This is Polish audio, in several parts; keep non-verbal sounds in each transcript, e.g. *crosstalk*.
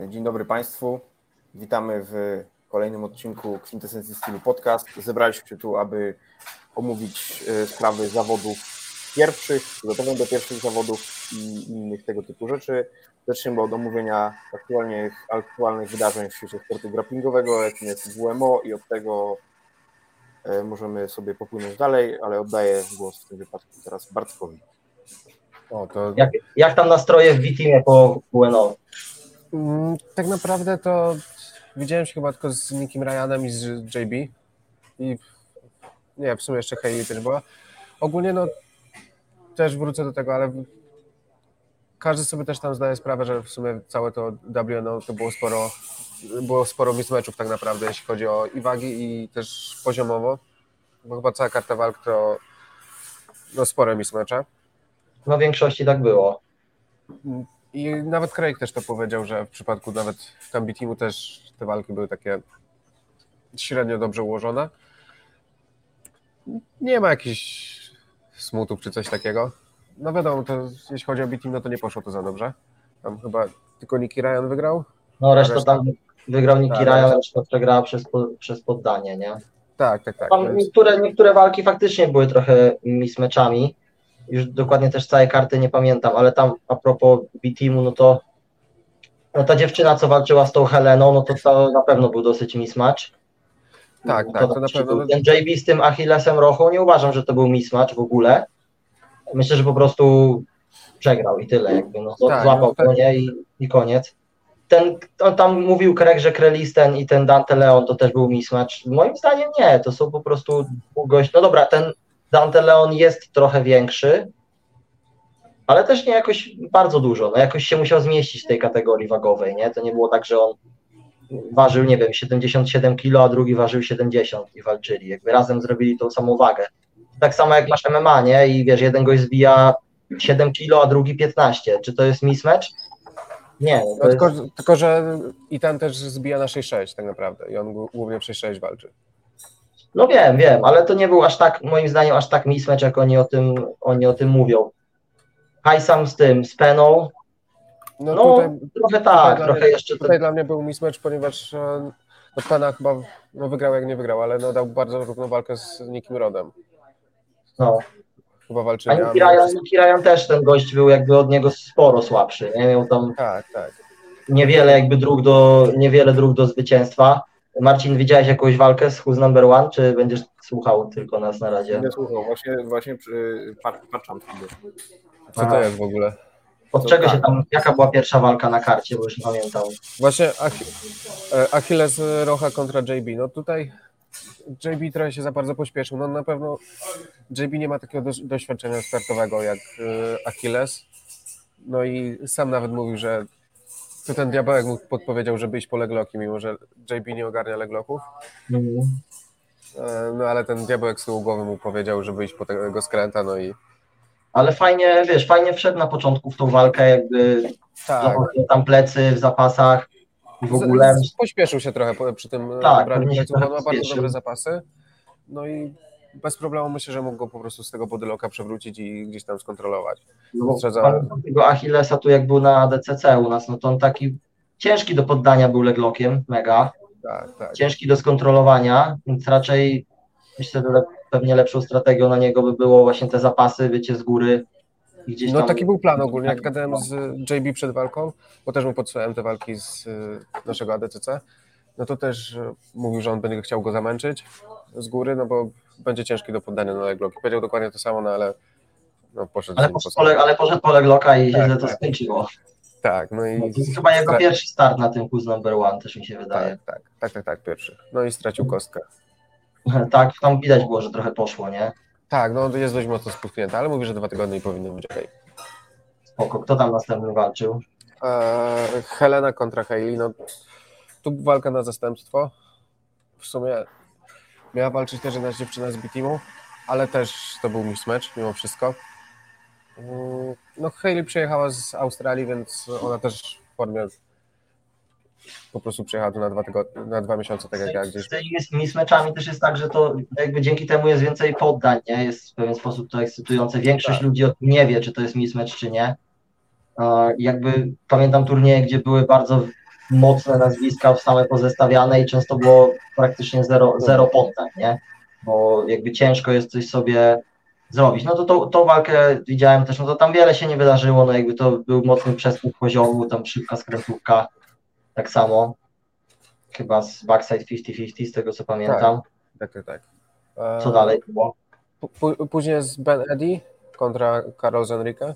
Dzień dobry Państwu. Witamy w kolejnym odcinku Kwintesencji Stylu Podcast. Zebraliśmy się tu, aby omówić e, sprawy zawodów pierwszych, przygotowań do pierwszych zawodów i innych tego typu rzeczy. Zaczniemy od omówienia aktualnych, aktualnych wydarzeń w świecie sportu grapplingowego, jakim jest WMO i od tego e, możemy sobie popłynąć dalej, ale oddaję głos w tym wypadku teraz Bartkowi. O, to... jak, jak tam nastroje w B-Teamie po WNO? Mm, tak naprawdę to widziałem się chyba tylko z Nikim Ryanem i z JB i nie, w sumie jeszcze Hayley też była. Ogólnie no też wrócę do tego, ale każdy sobie też tam zdaje sprawę, że w sumie całe to WNO to było sporo było sporo mismeczów tak naprawdę, jeśli chodzi o i wagi i też poziomowo, bo chyba cała karta walk to no spore mismecze. No w większości tak było. I nawet Craig też to powiedział, że w przypadku nawet tam teamu też te walki były takie średnio dobrze ułożone. Nie ma jakichś smutów czy coś takiego. No wiadomo, to jeśli chodzi o B-Team, no to nie poszło to za dobrze. Tam chyba tylko Nicky Ryan wygrał. No reszta, reszta... tam wygrał Nicky tak, Ryan, reszta przegrała przez, przez poddanie, nie? Tak, tak, tak. Tam niektóre, niektóre walki faktycznie były trochę mismeczami już dokładnie też całej karty nie pamiętam, ale tam a propos B-Teamu, no to no ta dziewczyna, co walczyła z tą Heleną, no to to na pewno był dosyć mismatch. Tak, tak, to, to na pewno. Ten JB z tym Achillesem Rochą, nie uważam, że to był mismatch w ogóle. Myślę, że po prostu przegrał i tyle, jakby no, tak, złapał no, konie i, i koniec. Ten, on tam mówił Craig, że Krelisten i ten Dante Leon to też był mismatch. Moim zdaniem nie, to są po prostu gość. No dobra, ten Dante Leon jest trochę większy, ale też nie jakoś bardzo dużo. No jakoś się musiał zmieścić w tej kategorii wagowej, nie? To nie było tak, że on ważył, nie wiem, 77 kg, a drugi ważył 70 i walczyli. Jakby razem zrobili tą samą wagę. Tak samo jak masz MMA, nie? I wiesz, jeden goś zbija 7 kg, a drugi 15. Czy to jest mismatch? Nie. No, tylko, jest... tylko, że i ten też zbija na 6,6 tak naprawdę i on głównie w 6,6 walczy. No wiem, wiem, ale to nie był aż tak, moim zdaniem, aż tak mismatch, jak oni o tym, oni o tym mówią. Hajsam z tym, z Peną. No, no tutaj, trochę tak, trochę mnie, jeszcze. Tutaj ten... dla mnie był mismatch, ponieważ e, no, Pena chyba no, wygrał jak nie wygrał, ale no, dał bardzo równą walkę z Nikim Rodem. No. Chyba walczyli. A Niki Ryan, Niki Ryan też ten gość był jakby od niego sporo słabszy. Nie miał tam tak, tak. niewiele jakby dróg do, niewiele dróg do zwycięstwa. Marcin, widziałeś jakąś walkę z Who's Number One, czy będziesz słuchał tylko nas na razie? Nie słuchał, właśnie, właśnie patrzam. Co to jest w ogóle? Od to czego tak. się tam, jaka była pierwsza walka na karcie, bo już nie pamiętam. Właśnie e, Achilles Rocha kontra JB. No tutaj JB trochę się za bardzo pośpieszył. No na pewno JB nie ma takiego doświadczenia startowego jak e, Achilles. No i sam nawet mówił, że to ten diabełek mu podpowiedział, żeby iść po legloki, mimo że JB nie ogarnia legloków. Mhm. E, no ale ten diabełek z tyłu głowy mu powiedział, żeby iść po tego skręta, no i... Ale fajnie, wiesz, fajnie wszedł na początku w tą walkę, jakby tak. tam plecy w zapasach w ogóle... Pośpieszył się trochę przy tym tak, braniu pleców, on ma bardzo dobre zapasy. No i bez problemu myślę, że mógł go po prostu z tego bodyloka przewrócić i gdzieś tam skontrolować. No, za... Tego Achillesa tu jak był na DCC u nas, no to on taki ciężki do poddania był leglokiem, mega. Tak, tak. Ciężki do skontrolowania, więc raczej myślę, że pewnie lepszą strategią na niego by było właśnie te zapasy, wiecie, z góry. Gdzieś no taki był plan ogólnie, jak gadałem z JB przed walką, bo też mu podsyłałem te walki z y, naszego ADCC, no to też y, mówił, że on będzie chciał go zamęczyć z góry, no bo będzie ciężki do poddania na legloki. Powiedział dokładnie to samo, no ale no, poszedł. Ale poszedł, po, ale poszedł po legloka i tak, źle to tak. skończyło. Tak, no i... No, to jest chyba jego pierwszy start na tym Who's Number One, też mi się wydaje. Tak, tak, tak, tak, tak pierwszy. No i stracił kostkę. *laughs* tak, tam widać było, że trochę poszło, nie? Tak, no jest dość mocno spuchnięte, ale mówi, że dwa tygodnie i powinno być okej. Spoko. Kto tam następny walczył? Eee, Helena kontra Hailey, no tu walka na zastępstwo. W sumie Miała walczyć też jedna dziewczyna z B-Teamu, ale też to był mismatch mimo wszystko. Mm, no Hayley przyjechała z Australii, więc ona też w formie po prostu przyjechała tu na dwa, tygodnie, na dwa miesiące, tak jak ja gdzieś. Z mismatchami też jest tak, że to jakby dzięki temu jest więcej poddań, nie? Jest w pewien sposób to ekscytujące. Większość tak. ludzi nie wie, czy to jest mismatch, czy nie. Jakby pamiętam turnieje, gdzie były bardzo mocne nazwiska w same pozestawiane i często było praktycznie zero, zero poddań, nie? Bo jakby ciężko jest coś sobie zrobić. No to tą, tą walkę widziałem też, no to tam wiele się nie wydarzyło, no jakby to był mocny przeskok poziomu, tam szybka skrętówka, tak samo. Chyba z backside 50-50, z tego co pamiętam. Tak, tak, tak. Co dalej było? Później jest Ben Eddy kontra Carlos Enrique.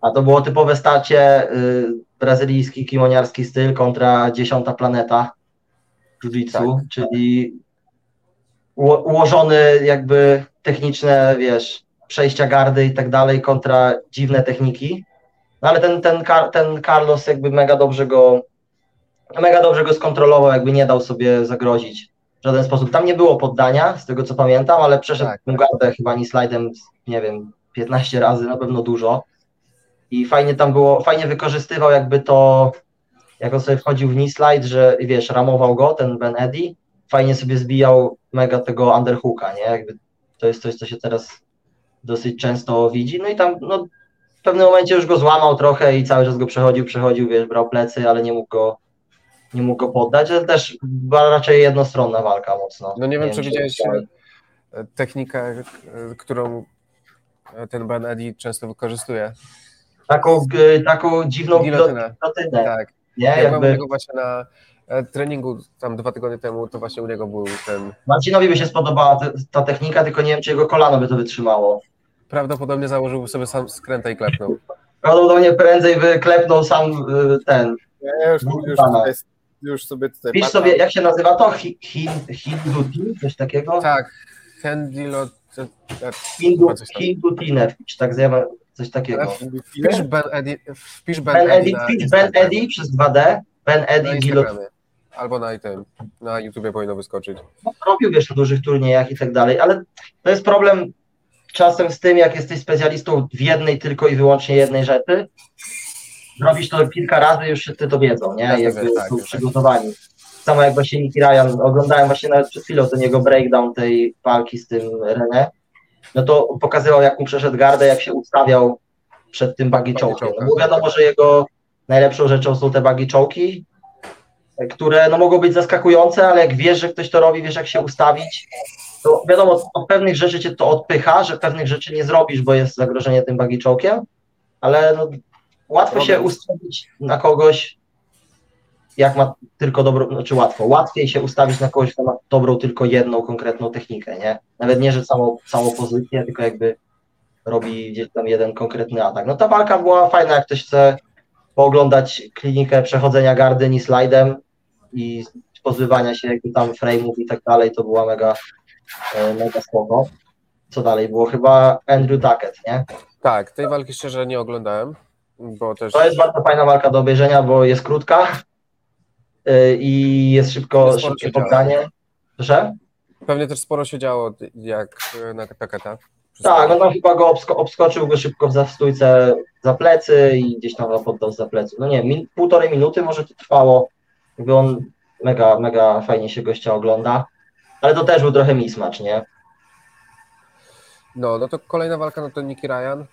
A to było typowe starcie y, brazylijski, kimoniarski styl kontra dziesiąta planeta jiu tak. czyli ułożony jakby techniczne, wiesz, przejścia gardy i tak dalej kontra dziwne techniki. No ale ten, ten, ten Carlos jakby mega dobrze go mega dobrze go skontrolował, jakby nie dał sobie zagrozić w żaden sposób. Tam nie było poddania, z tego co pamiętam, ale przeszedł tak. gardę chyba ni slajdem, nie wiem, 15 razy, na pewno dużo. I fajnie tam było, fajnie wykorzystywał jakby to, jak on sobie wchodził w knee slide, że wiesz, ramował go, ten Ben Eddy, fajnie sobie zbijał mega tego underhooka, nie? Jakby to jest coś, co się teraz dosyć często widzi. No i tam no, w pewnym momencie już go złamał trochę i cały czas go przechodził, przechodził, wiesz, brał plecy, ale nie mógł go, nie mógł go poddać. To też była raczej jednostronna walka mocno. No nie, nie wiem, czy widziałeś e, technikę, e, którą ten Ben Eddy często wykorzystuje. Taką, taką dziwną gilotynę. Tak. Nie, ja jakby... właśnie na E, treningu tam dwa tygodnie temu, to właśnie u niego był ten... Marcinowi by się spodobała ta, ta technika, tylko nie wiem, czy jego kolano by to wytrzymało. Prawdopodobnie założyłby sobie sam skręta i klepnął. Prawdopodobnie prędzej by klepnął sam y, ten... Ja już, już, tutaj, już sobie tutaj... Pisz sobie, jak się nazywa to? Hindutin? Coś takiego? Tak, Handilot... Hindutine, tak zjawa, coś takiego. Wpisz Ben Eddy, wpisz Ben, ben Eddy, Ben Eddy przez 2D, Ben Eddy Gilot albo na tym, na YouTubie powinno wyskoczyć. No, robił wiesz na dużych turniejach i tak dalej, ale to jest problem czasem z tym, jak jesteś specjalistą w jednej tylko i wyłącznie jednej rzeczy. Robisz to kilka razy, już wszyscy to wiedzą, nie? Ja Jakby tak, są tak. przygotowani. Samo jak właśnie Nicky Ryan, oglądałem właśnie nawet przed chwilą ten jego breakdown tej walki z tym René, no to pokazywał, jak mu przeszedł gardę, jak się ustawiał przed tym buggy choke'em. No bo wiadomo, że jego najlepszą rzeczą są te buggy choke'i, które no, mogą być zaskakujące, ale jak wiesz, że ktoś to robi, wiesz jak się ustawić, to wiadomo, od pewnych rzeczy cię to odpycha, że pewnych rzeczy nie zrobisz, bo jest zagrożenie tym buggy choke'iem, ale no, łatwo się ustawić na kogoś, jak ma tylko dobrą, znaczy łatwo, łatwiej się ustawić na kogoś, kto ma dobrą tylko jedną konkretną technikę, nie? Nawet nie, że całą, całą pozycję, tylko jakby robi gdzieś tam jeden konkretny atak. No ta walka była fajna, jak ktoś chce pooglądać klinikę przechodzenia gardy ni slajdem, i pozbywania się jakby tam frame'ów i tak dalej, to była mega, e, mega spoko. Co dalej było? Chyba Andrew Duckett, nie? Tak, tej walki szczerze nie oglądałem, bo też... To jest bardzo fajna walka do obejrzenia, bo jest krótka i jest szybko, szybkie poddanie. Proszę? Pewnie też sporo się działo, jak na Duckett'a. Tak, no tam chyba go obsko obskoczył go szybko w stójce za plecy i gdzieś tam poddał za plecy. No nie, min półtorej minuty może to trwało jakby on mega, mega fajnie się gościa ogląda, ale to też był trochę mismatch, nie? No, no to kolejna walka, no to Nicky Ryan.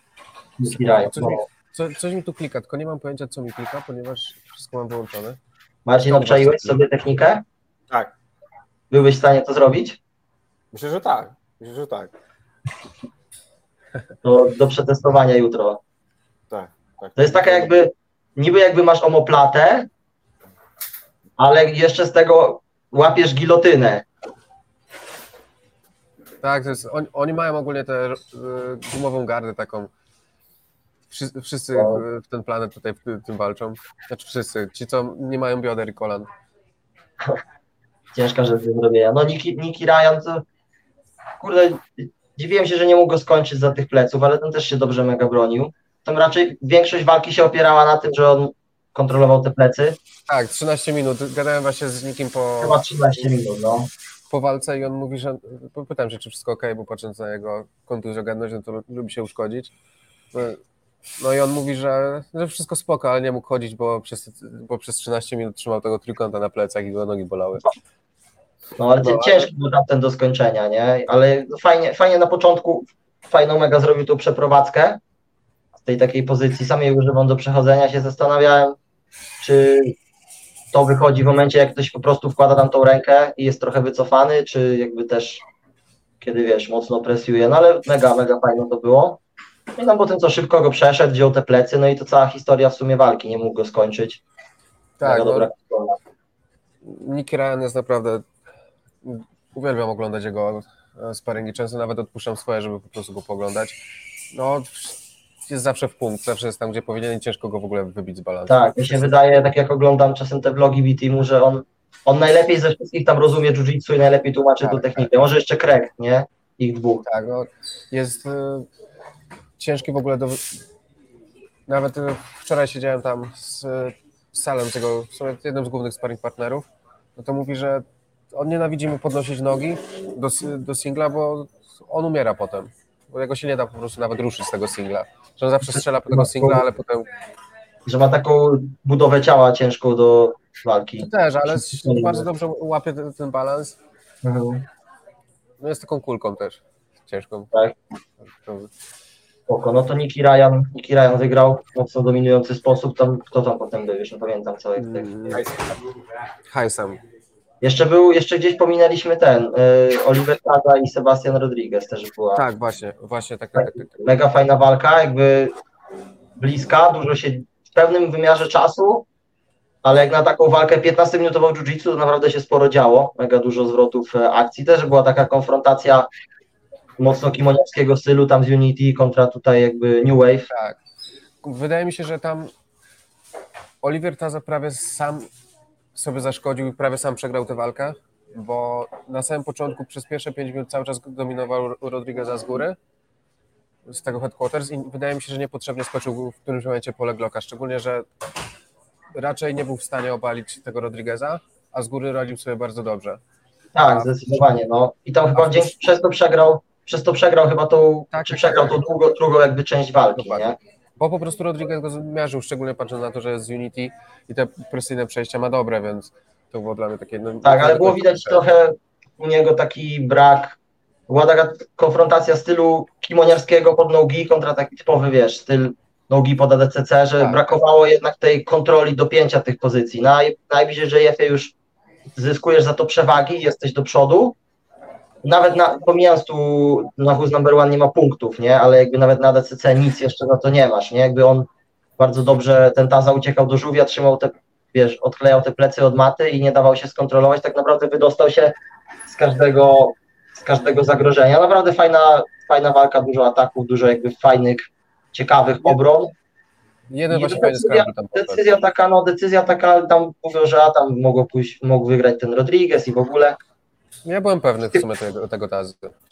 Nicky Ryan, coś, no. mi, co, coś mi tu klika, tylko nie mam pojęcia, co mi klika, ponieważ wszystko mam wyłączone. Marcin, obczaiłeś sobie technikę? Tak. Byłbyś w stanie to zrobić? Myślę, że tak. Myślę, że tak. To do przetestowania jutro. Tak. tak. To jest taka jakby, niby jakby masz omoplatę, ale jeszcze z tego łapiesz gilotynę. Tak, to jest, on, oni mają ogólnie tę y, gumową gardę taką. Wszyscy, wszyscy no. w ten planet tutaj w tym walczą. Znaczy wszyscy, ci co nie mają bioder i kolan. Ciężka rzecz do zrobienia. No Niki, Niki Ryan to kurde, dziwiłem się, że nie mógł go skończyć za tych pleców, ale ten też się dobrze mega bronił. Tam raczej większość walki się opierała na tym, że on kontrolował te plecy. Tak, 13 minut. Gadałem właśnie z nikim po. Chyba 13 minut, no. Po walce i on mówi, że. Pytam się, czy wszystko ok, bo patrząc na jego kontuzjogenność, no to lubi się uszkodzić. No i on mówi, że, że wszystko spoko, ale nie mógł chodzić, bo przez, bo przez 13 minut trzymał tego trójkąta na plecach i go nogi bolały. No ale no, ciężki był ten do skończenia, nie? Ale fajnie, fajnie na początku, fajną mega zrobił tu przeprowadzkę z tej takiej pozycji, sam jej używam do przechodzenia, się zastanawiałem, czy to wychodzi w momencie, jak ktoś po prostu wkłada tam tą rękę i jest trochę wycofany, czy jakby też kiedy wiesz, mocno presjuje, no ale mega, mega fajne to było. I tam potem co szybko go przeszedł, wziął te plecy, no i to cała historia w sumie walki, nie mógł go skończyć. Tak, no, dobra Nicky Ryan jest naprawdę, uwielbiam oglądać jego e, sparingi, często nawet odpuszczam swoje, żeby po prostu go poglądać. No, jest zawsze w punkt, zawsze jest tam, gdzie powinien i ciężko go w ogóle wybić z balansu. Tak, mi się wydaje, tak jak oglądam czasem te vlogi B-Teamu, że on, on najlepiej ze wszystkich tam rozumie jiu-jitsu i najlepiej tłumaczy tak, tą technikę. Tak. Może jeszcze Craig, nie? Ich dwóch. Tak, no, jest y, ciężki w ogóle do... Nawet y, wczoraj siedziałem tam z, z Salem, tego, w sumie jednym z głównych sparring partnerów, no to mówi, że on nienawidzi mu podnosić nogi do, do singla, bo on umiera potem. Bo jego się nie da po prostu nawet ruszyć z tego singla. Że on zawsze strzela po tego singla, ale potem... Że ma taką budowę ciała ciężką do walki. To też, ale bardzo dobrze łapie ten, ten balans. Mhm. No jest taką kulką też. Ciężką. Tak. Spoko. No to Niki Ryan, Niki Ryan wygrał w mocno dominujący sposób. Tam, kto tam potem był? Już nie pamiętam całej tej. Hajsam. Jeszcze był, jeszcze gdzieś pominęliśmy ten, y, Oliver Taza i Sebastian Rodriguez też była. Tak, właśnie, właśnie tak, tak, tak, tak. Mega fajna walka, jakby bliska, dużo się w pewnym wymiarze czasu, ale jak na taką walkę 15-minutową jiu-jitsu, to naprawdę się sporo działo, mega dużo zwrotów e, akcji, też była taka konfrontacja mocno kimoniowskiego stylu, tam z Unity kontra tutaj jakby New Wave. Tak. Wydaje mi się, że tam Oliver Taza prawie sam sobie zaszkodził i prawie sam przegrał tę walkę, bo na samym początku przez pierwsze 5 minut cały czas dominował Rodrigueza z góry, z tego headquarters i wydaje mi się, że niepotrzebnie skoczył w którymś momencie pole Glocka, szczególnie, że raczej nie był w stanie obalić tego Rodrigueza, a z góry radził sobie bardzo dobrze. Tak, a... zdecydowanie. No. I tam chyba dzięki przez to przegrał, przez to przegrał chyba tą, tak, czy tak, przegrał tak. tą drugą, drugą jakby część walki, nie? Bo po prostu Rodriguez go zmierzył, szczególnie patrząc na to, że jest z Unity i te presyjne przejścia ma dobre, więc to było dla mnie takie... No, tak, ale było widać trochę u niego taki brak, była taka konfrontacja stylu kimoniarskiego pod nogi kontra taki typowy, wiesz, styl nogi pod ADCC, że tak. brakowało jednak tej kontroli dopięcia tych pozycji. Naj, najbliżej, że Jefie już zyskujesz za to przewagi, jesteś do przodu, nawet na, pomijając tu na Who's Number One nie ma punktów, nie, ale jakby nawet na DCC nic jeszcze na to nie masz, nie, jakby on bardzo dobrze, ten Taza uciekał do żółwia, trzymał te, wiesz, odklejał te plecy od maty i nie dawał się skontrolować, tak naprawdę wydostał się z każdego, z każdego zagrożenia, naprawdę fajna, fajna walka, dużo ataków, dużo jakby fajnych, ciekawych obron, Jeden właśnie decyzja, tam decyzja taka, no decyzja taka, tam mówią, że a tam mogło pójść, mógł wygrać ten Rodriguez i w ogóle, ja byłem pewny w sumie tego, tego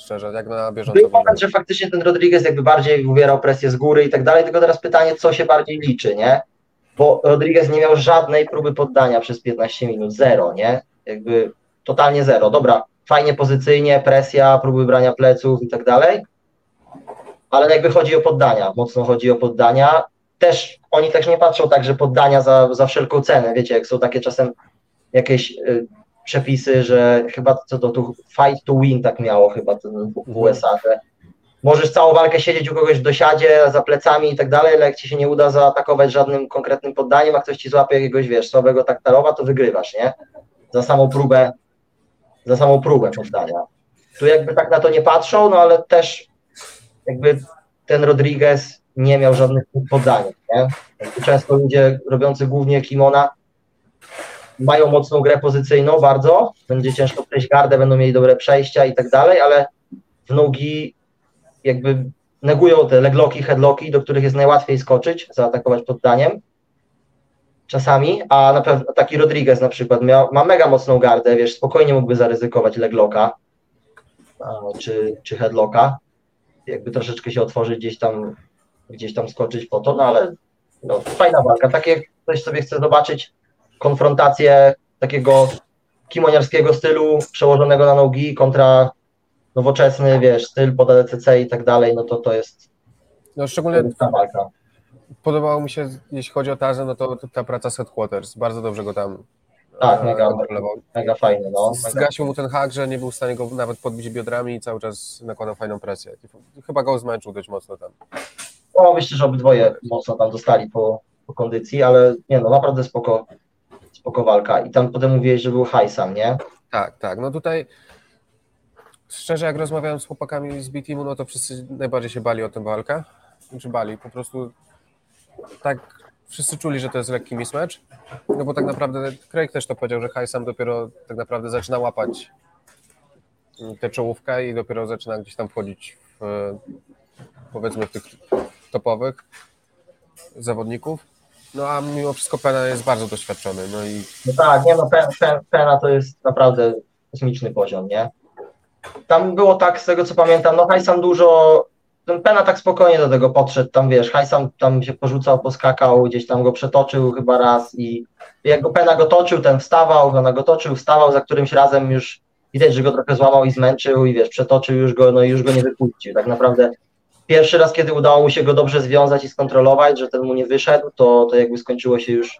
szczerze, jak na bieżąco. Był moment, że faktycznie ten Rodriguez jakby bardziej wywierał presję z góry i tak dalej, tylko teraz pytanie, co się bardziej liczy, nie? Bo Rodriguez nie miał żadnej próby poddania przez 15 minut, zero, nie? Jakby totalnie zero. Dobra, fajnie pozycyjnie, presja, próby brania pleców i tak dalej, ale jakby chodzi o poddania, mocno chodzi o poddania. Też oni też nie patrzą tak, że poddania za, za wszelką cenę, wiecie, jak są takie czasem jakieś y, przepisy, że chyba co to tu fight to win tak miało chyba w mhm. USA, że możesz całą walkę siedzieć u kogoś w dosiadzie, za plecami i tak dalej, ale jak ci się nie uda zaatakować żadnym konkretnym poddaniem, a ktoś ci złapie jakiegoś, wiesz, słabego taktarowa, to wygrywasz, nie? Za samą próbę, za samą próbę poddania. Tu jakby tak na to nie patrzą, no ale też jakby ten Rodriguez nie miał żadnych poddań, nie? Często ludzie robiący głównie kimona mają mocną grę pozycyjną bardzo, będzie ciężko przejść gardę, będą mieli dobre przejścia i tak dalej, ale w nogi jakby negują te legloki, headlocki, do których jest najłatwiej skoczyć, zaatakować poddaniem czasami, a na pewno taki Rodriguez na przykład miał, ma mega mocną gardę, wiesz, spokojnie mógłby zaryzykować legloka czy, czy headlocka, jakby troszeczkę się otworzyć gdzieś tam, gdzieś tam skoczyć po to, no ale no, fajna walka, takie ktoś sobie chce zobaczyć konfrontację takiego kimoniarskiego stylu przełożonego na nogi kontra nowoczesny, wiesz, styl pod ADCC i tak dalej, no to to jest no szczególnie ta walka. Podobało mi się, jeśli chodzi o Tazę, no to ta praca z Headquarters, bardzo dobrze go tam tak, e, mega, mega fajny, no. Zgasił mu ten hak, że nie był w stanie go nawet podbić biodrami i cały czas nakładał fajną presję. Chyba go zmęczył dość mocno tam. No myślę, że obydwoje mocno tam dostali po, po kondycji, ale nie no, naprawdę spoko, spoko walka. I tam potem mówiłeś, że był Hajsam, nie? Tak, tak. No tutaj szczerze, jak rozmawiałem z chłopakami z B-Teamu, no to wszyscy najbardziej się bali o tę walkę. Znaczy bali, po prostu tak wszyscy czuli, że to jest lekki mismatch. No bo tak naprawdę Craig też to powiedział, że Hajsam dopiero tak naprawdę zaczyna łapać tę czołówkę i dopiero zaczyna gdzieś tam wchodzić w, powiedzmy w tych topowych zawodników. No a mimo wszystko Pena jest bardzo doświadczony. No i No tak, nie no, Pen, Pen, Pena to jest naprawdę kosmiczny poziom, nie? Tam było tak, z tego co pamiętam, no Hajsam dużo, ten Pena tak spokojnie do tego podszedł, tam wiesz, Hajsam tam się porzucał, poskakał, gdzieś tam go przetoczył chyba raz i jak go Pena go toczył, ten wstawał, Pena go toczył, wstawał, za którymś razem już widać, że go trochę złamał i zmęczył i wiesz, przetoczył już go, no i już go nie wypuścił. Tak naprawdę pierwszy raz, kiedy udało mu się go dobrze związać i skontrolować, że ten mu nie wyszedł, to, to jakby skończyło się już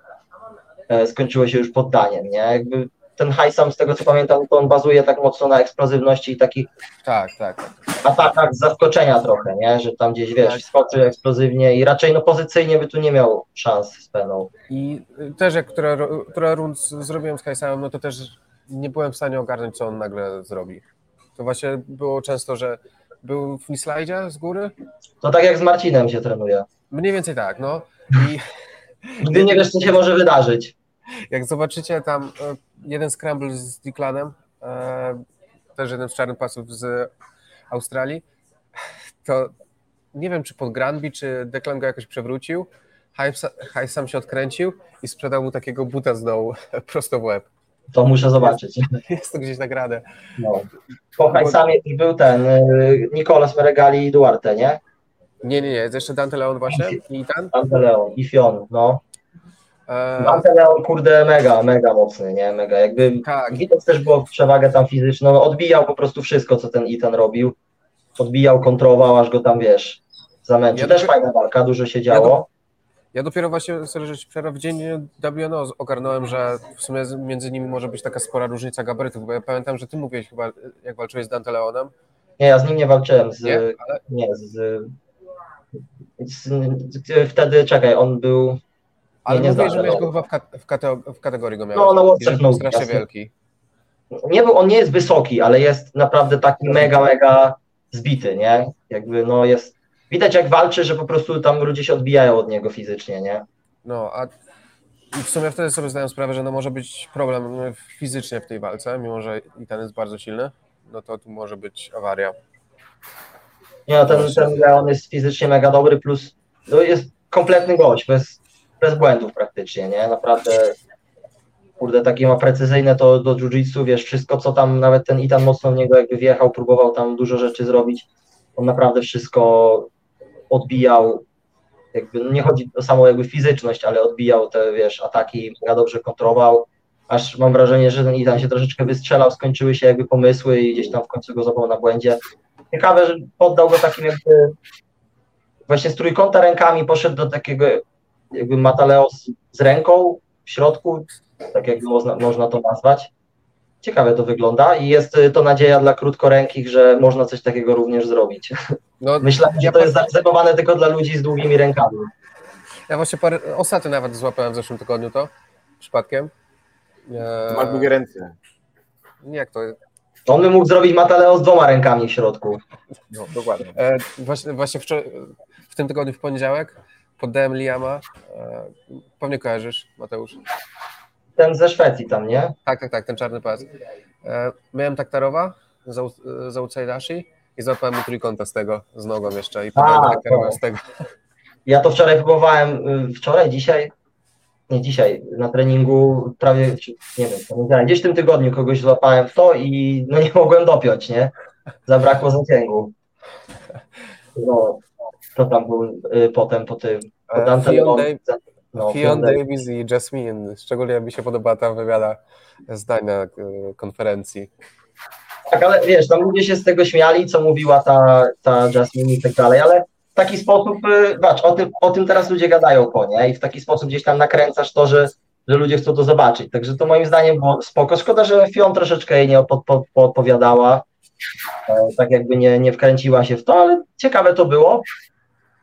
e, skończyło się już poddaniem, nie? Jakby ten Hajsam, z tego co pamiętam, to on bazuje tak mocno na eksplozywności i takich tak, tak, tak. atakach z zaskoczenia trochę, nie? Że tam gdzieś, wiesz, Tak. skoczy eksplozywnie i raczej no pozycyjnie by tu nie miał szans z Peną. I też jak które, które rund zrobiłem z Hajsamem, no to też nie byłem w stanie ogarnąć, co on nagle zrobi. To właśnie było często, że był w slide z góry. To tak jak z Marcinem się trenuje. Mniej więcej tak, no. I *laughs* Nigdy nie wiesz, co się może wydarzyć. jak zobaczycie tam e, jeden scramble z Declanem, e, też jeden z czarnych pasów z Australii, to nie wiem, czy pod Granby, czy Declan go jakoś przewrócił, Haj sam się odkręcił i sprzedał mu takiego buta z dołu *laughs* prosto w łeb. To muszę zobaczyć. *laughs* Jest to gdzieś nagrane. No. Po Hajsamie też był ten y, Nicolas Meregali i Duarte, nie? Nie, nie, nie, jest jeszcze Dante Leon właśnie i ten. Dante Leon i Fion, no. E, Dante Leon, kurde, mega, mega mocny, nie? Mega, jakby tak, widać też było przewagę tam fizyczną, no, odbijał po prostu wszystko, co ten Ethan robił. Odbijał, kontrował, aż go tam, wiesz, zamęczył. Ja Też fajna walka, dużo się działo. Ja dopiero właśnie, sorry, że przerwę, w dzień WNO ogarnąłem, że w sumie między nimi może być taka spora różnica gabarytów, bo ja pamiętam, że ty mówiłeś chyba, jak walczyłeś z Dante Leonem, Nie, ja z nim nie walczyłem, z, nie? Ale nie, z, z, z, wtedy, czekaj, on był, Ale nie mówię, znam że miałeś go chyba w, kat- w, kate- w kategorii go miałeś. No, na I że był strasznie jasne. wielki. nie był, on nie jest wysoki, ale jest naprawdę taki mega, mega zbity, nie? Jakby, no jest, widać jak walczy, że po prostu tam ludzie się odbijają od niego fizycznie, nie? No, a w sumie wtedy sobie zdałem sprawę, że no może być problem fizycznie w tej walce, mimo że i ten jest bardzo silny, no to tu może być awaria. Nie, no, ten, ten Leon jest fizycznie mega dobry, plus no, jest kompletny gość, bez, bez błędów praktycznie, nie? Naprawdę, kurde, takie ma precyzyjne to do jiu-jitsu, wiesz, wszystko co tam, nawet ten Itan mocno w niego jakby wjechał, próbował tam dużo rzeczy zrobić, on naprawdę wszystko odbijał, jakby, no nie chodzi o samą jakby fizyczność, ale odbijał te, wiesz, ataki, mega dobrze kontrował, aż mam wrażenie, że ten Itan się troszeczkę wystrzelał, skończyły się jakby pomysły i gdzieś tam w końcu go złapał na błędzie. Ciekawe, że poddał go takim jakby właśnie z trójkąta rękami poszedł do takiego jakby Mataleo z, ręką w środku, tak można, można to nazwać. Ciekawe to wygląda i jest y, to nadzieja dla krótkorękich, że można coś takiego również zrobić. No, *laughs* Myślałem, że ja to jest zarezerwowane tylko dla ludzi z długimi rękami. Ja właśnie parę, ostatnio nawet złapałem w zeszłym tygodniu to, przypadkiem. Ty masz długie ręce. Nie, jak to On by mógł zrobić Mataleo z dwoma rękami w środku. No, dokładnie. E, właśnie właśnie wczor- w tym tygodniu w poniedziałek poddałem Liama. E, pewnie kojarzysz, Mateusz. Ten ze Szwecji tam, nie? Tak, tak, tak, ten czarny pas. E, miałem taktarowa za Ucajdashi i złapałem mu trójkąta z tego, z nogą jeszcze i taktarowa z tego. Ja to wczoraj próbowałem, y, wczoraj, dzisiaj, nie dzisiaj, na treningu prawie, nie wiem, gdzieś w tym tygodniu kogoś złapałem w to i no nie mogłem dopiąć, nie? Zabrakło zasięgu. No, to tam był y, potem po tym, po E, Dante no, Fion Davis. I Jasmine. Szczególnie mi się podoba ta wywiada zdań na e, konferencji. Tak, ale wiesz, tam ludzie się z tego śmiali, co mówiła ta, ta Jasmine i tak dalej, ale w taki sposób, zobacz, o tym, o tym teraz ludzie gadają po, nie? I w taki sposób gdzieś tam nakręcasz to, że, że ludzie chcą to zobaczyć. Także to moim zdaniem było spoko. Szkoda, że Fion troszeczkę jej nie pod, pod, podpowiadała, e, tak jakby nie, nie wkręciła się w to, ale ciekawe to było.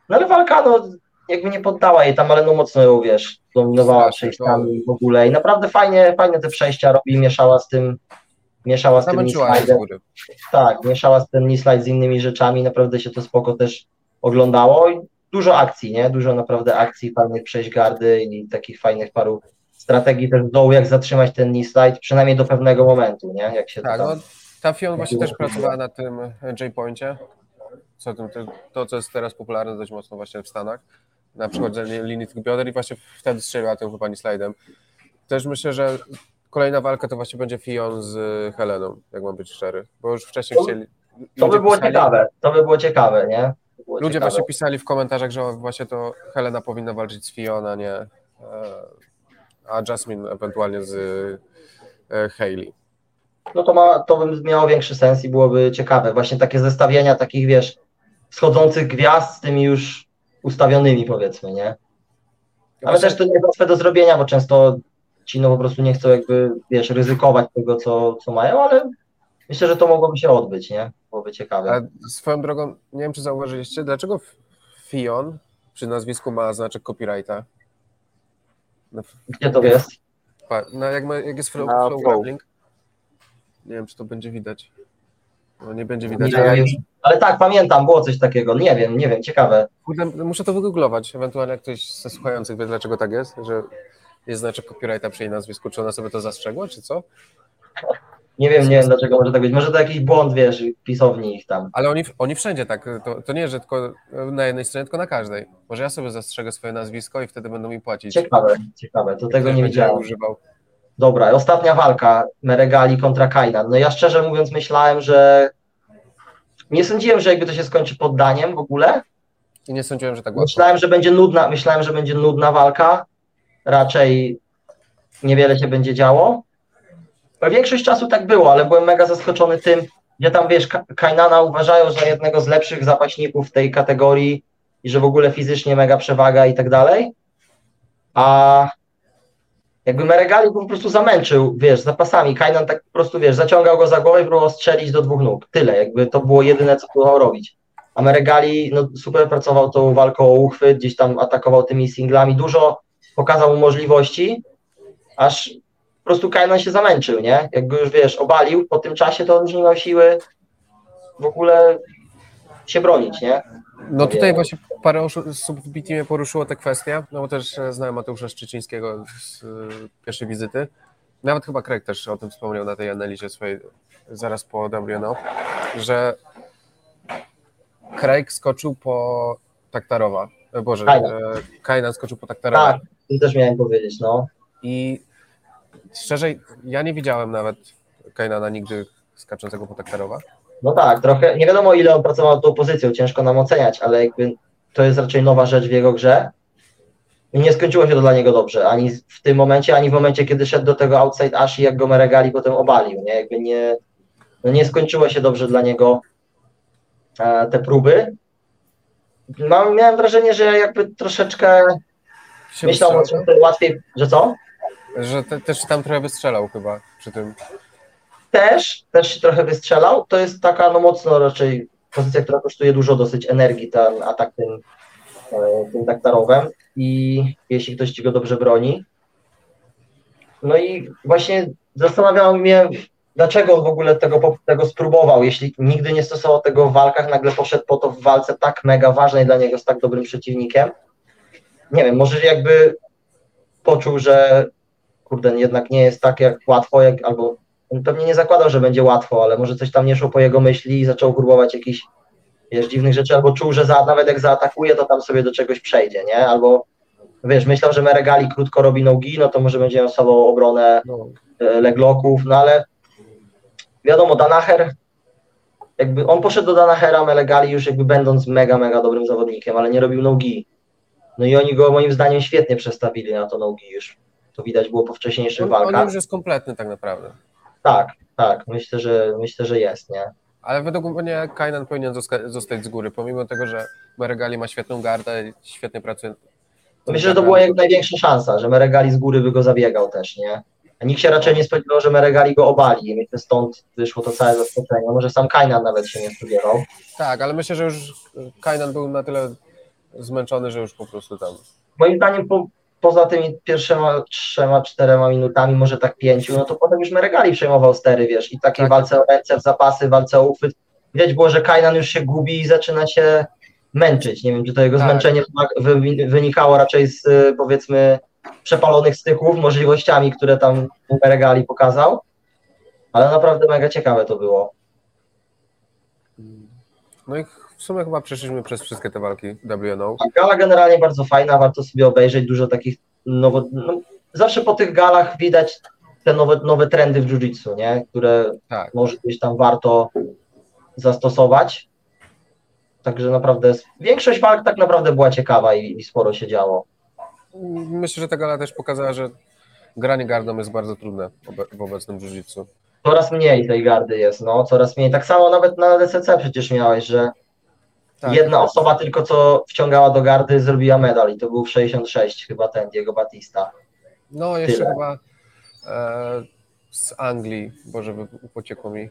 No ale walka, no jakby nie poddała jej tam, ale no mocno ją, wiesz, dominowała przejściami w ogóle i naprawdę fajnie, fajne te przejścia robi, mieszała z tym, mieszała z tym. Tak, mieszała z tym slide z innymi rzeczami, naprawdę się to spoko też oglądało i dużo akcji, nie? Dużo naprawdę akcji, fajnych przejść gardy i takich fajnych paru strategii też w dołu, jak zatrzymać ten knee slide, przynajmniej do pewnego momentu, nie? Jak się tak, no, ta Fion właśnie też pracowała na tym J-Poincie, co tym, to, co jest teraz popularne dość mocno właśnie w Stanach, na przechodzenie linii tych bioder i właśnie wtedy strzeliła tym chyba slajdem. Też myślę, że kolejna walka to właśnie będzie Fion z Heleną, jak mam być szczery, bo już wcześniej chcieli... To by było pisali, ciekawe, to by było ciekawe, nie? Było ludzie ciekawe. właśnie pisali w komentarzach, że właśnie to Helena powinna walczyć z Fion, a nie... E, a Jasmine ewentualnie z e, Hayley. No to, ma, to by miało większy sens i byłoby ciekawe. Właśnie takie zestawienia takich, wiesz, wschodzących gwiazd z tymi już ustawionymi, powiedzmy, nie? Ale też to nie jest łatwe do zrobienia, bo często ci no po prostu nie chcą jakby, wiesz, ryzykować tego, co, co mają, ale myślę, że to mogłoby się odbyć, nie? Byłoby ciekawe. A swoją drogą, nie wiem, czy zauważyliście, dlaczego Fion przy nazwisku ma znaczek copyrighta? No, Gdzie to jest? No jak, ma, jak jest flow, flow, flow. Nie wiem, czy to będzie widać. No nie będzie widać. Nie, ale... ale tak, pamiętam, było coś takiego. Nie wiem, nie wiem, ciekawe. Muszę to wygooglować. Ewentualnie ktoś ze słuchających wie, dlaczego tak jest, że jest znaczek copyrighta przy jej nazwisku. Czy ona sobie to zastrzegła, czy co? Nie wiem, nie wiem dlaczego może tak być. Może to jakiś błąd, wiesz, pisowni ich tam. Ale oni, oni wszędzie tak. To, to nie, że tylko na jednej stronie, tylko na każdej. Może ja sobie zastrzegę swoje nazwisko i wtedy będą mi płacić. Ciekawe, ciekawe. To tego nie widziałem. Używał. Dobra, ostatnia walka Meregali kontra Kainan. No ja szczerze mówiąc myślałem, że nie sądziłem, że jakby to się skończy poddaniem w ogóle. I nie sądziłem, że tak łatwo. Myślałem, że będzie nudna, myślałem, że będzie nudna walka. Raczej niewiele się będzie działo. Większość czasu tak było, ale byłem mega zaskoczony tym, gdzie tam wiesz, Kainana uważają za jednego z lepszych zapaśników tej kategorii i że w ogóle fizycznie mega przewaga i tak dalej. A jakby Meregali go po prostu zamęczył, wiesz, zapasami. Kainan tak po prostu, wiesz, zaciągał go za głowę i próbował strzelić do dwóch nóg. Tyle, jakby to było jedyne, co próbował robić. A Meregali, no super pracował tą walką o uchwyt, gdzieś tam atakował tymi singlami, dużo pokazał mu możliwości, aż po prostu Kainan się zamęczył, nie? Jakby już, wiesz, obalił po tym czasie, to on już nie miał siły w ogóle się bronić, nie? No tutaj właśnie parę osób w BTM poruszyło tę kwestię, no bo też znałem Mateusza Szczycińskiego z y, pierwszej wizyty. Nawet chyba Craig też o tym wspomniał na tej analizie swojej zaraz po WNO, że Craig skoczył po Taktarowa. E, Boże, Kajnan skoczył po Taktarowa. Tak, to też miałem powiedzieć, no. I szczerze, ja nie widziałem nawet Kajnana nigdy skaczącego po Taktarowa. No tak, trochę, nie wiadomo ile on pracował tą pozycją, ciężko nam oceniać, ale jakby to jest raczej nowa rzecz w jego grze i nie skończyło się to dla niego dobrze, ani w tym momencie, ani w momencie, kiedy szedł do tego outside Ash i jak go Meregali potem obalił, nie, jakby nie, no nie skończyło się dobrze dla niego e, te próby. No, miałem wrażenie, że jakby troszeczkę się myślał, że łatwiej, że co? Że te, też tam trochę wystrzelał chyba przy tym też, też się trochę wystrzelał. To jest taka no mocno raczej pozycja, która kosztuje dużo dosyć energii, ten atak tym, e, tym daktarowem i jeśli ktoś ci go dobrze broni. No i właśnie zastanawiało mnie, dlaczego on w ogóle tego, tego spróbował, jeśli nigdy nie stosował tego w walkach, nagle poszedł po to w walce tak mega ważnej dla niego z tak dobrym przeciwnikiem. Nie wiem, może jakby poczuł, że kurde, jednak nie jest tak jak łatwo, jak, albo pewnie nie zakładał, że będzie łatwo, ale może coś tam nie szło po jego myśli i zaczął próbować jakichś wiesz, dziwnych rzeczy, albo czuł, że za, nawet jak zaatakuje, to tam sobie do czegoś przejdzie, nie? Albo wiesz, myślał, że Meregali krótko robi nogi, no to może będzie miał sobą obronę no. E, legloków, no ale wiadomo, Danaher jakby on poszedł do Danahera, Meregali już jakby będąc mega, mega dobrym zawodnikiem, ale nie robił nogi. No i oni go moim zdaniem świetnie przestawili na to nogi już. To widać było po wcześniejszych on, walkach. On już jest kompletny tak naprawdę. Tak, tak, myślę, że myślę, że jest, nie? Ale według mnie Kainan powinien zostać z góry, pomimo tego, że Meregali ma świetną gardę i świetnie pracuje. Myślę, że to była jak największa szansa, że Meregali z góry by go zabiegał też, nie? A nikt się raczej nie spodziewał, że Meregali go obali. Myślę, stąd wyszło to całe zaskoczenie. Może sam Kainan nawet się nie spodziewał. Tak, ale myślę, że już Kainan był na tyle zmęczony, że już po prostu tam. Moim zdaniem po, poza tymi pierwszymi trzema, czterema minutami, może tak pięciu, no to potem już Meregali przejmował stery, wiesz, i takiej Tak. walce o ręce, w zapasy, walce o uchwyt. Widać było, że Kajnan już się gubi i zaczyna się męczyć. Nie wiem, czy to jego Tak. zmęczenie wy- wynikało raczej z y, powiedzmy przepalonych styków, możliwościami, które tam Meregali pokazał, ale naprawdę mega ciekawe to było. No i w sumie chyba przeszliśmy przez wszystkie te walki WNO. Gala generalnie bardzo fajna, warto sobie obejrzeć, dużo takich nowo... No, zawsze po tych galach widać te nowe, nowe trendy w jiu-jitsu, nie? które Tak. może gdzieś tam warto zastosować. Także naprawdę większość walk tak naprawdę była ciekawa i, i sporo się działo. Myślę, że ta gala też pokazała, że granie gardą jest bardzo trudne w obecnym jiu-jitsu. Coraz mniej tej gardy jest, no, coraz mniej. Tak samo nawet na DCC przecież miałeś, że Tak. jedna osoba tylko co wciągała do gardy zrobiła medal i to był w 66 chyba ten Diego Batista. No, jeszcze Tyle. chyba e, z Anglii, Boże, wy- pociekło mi.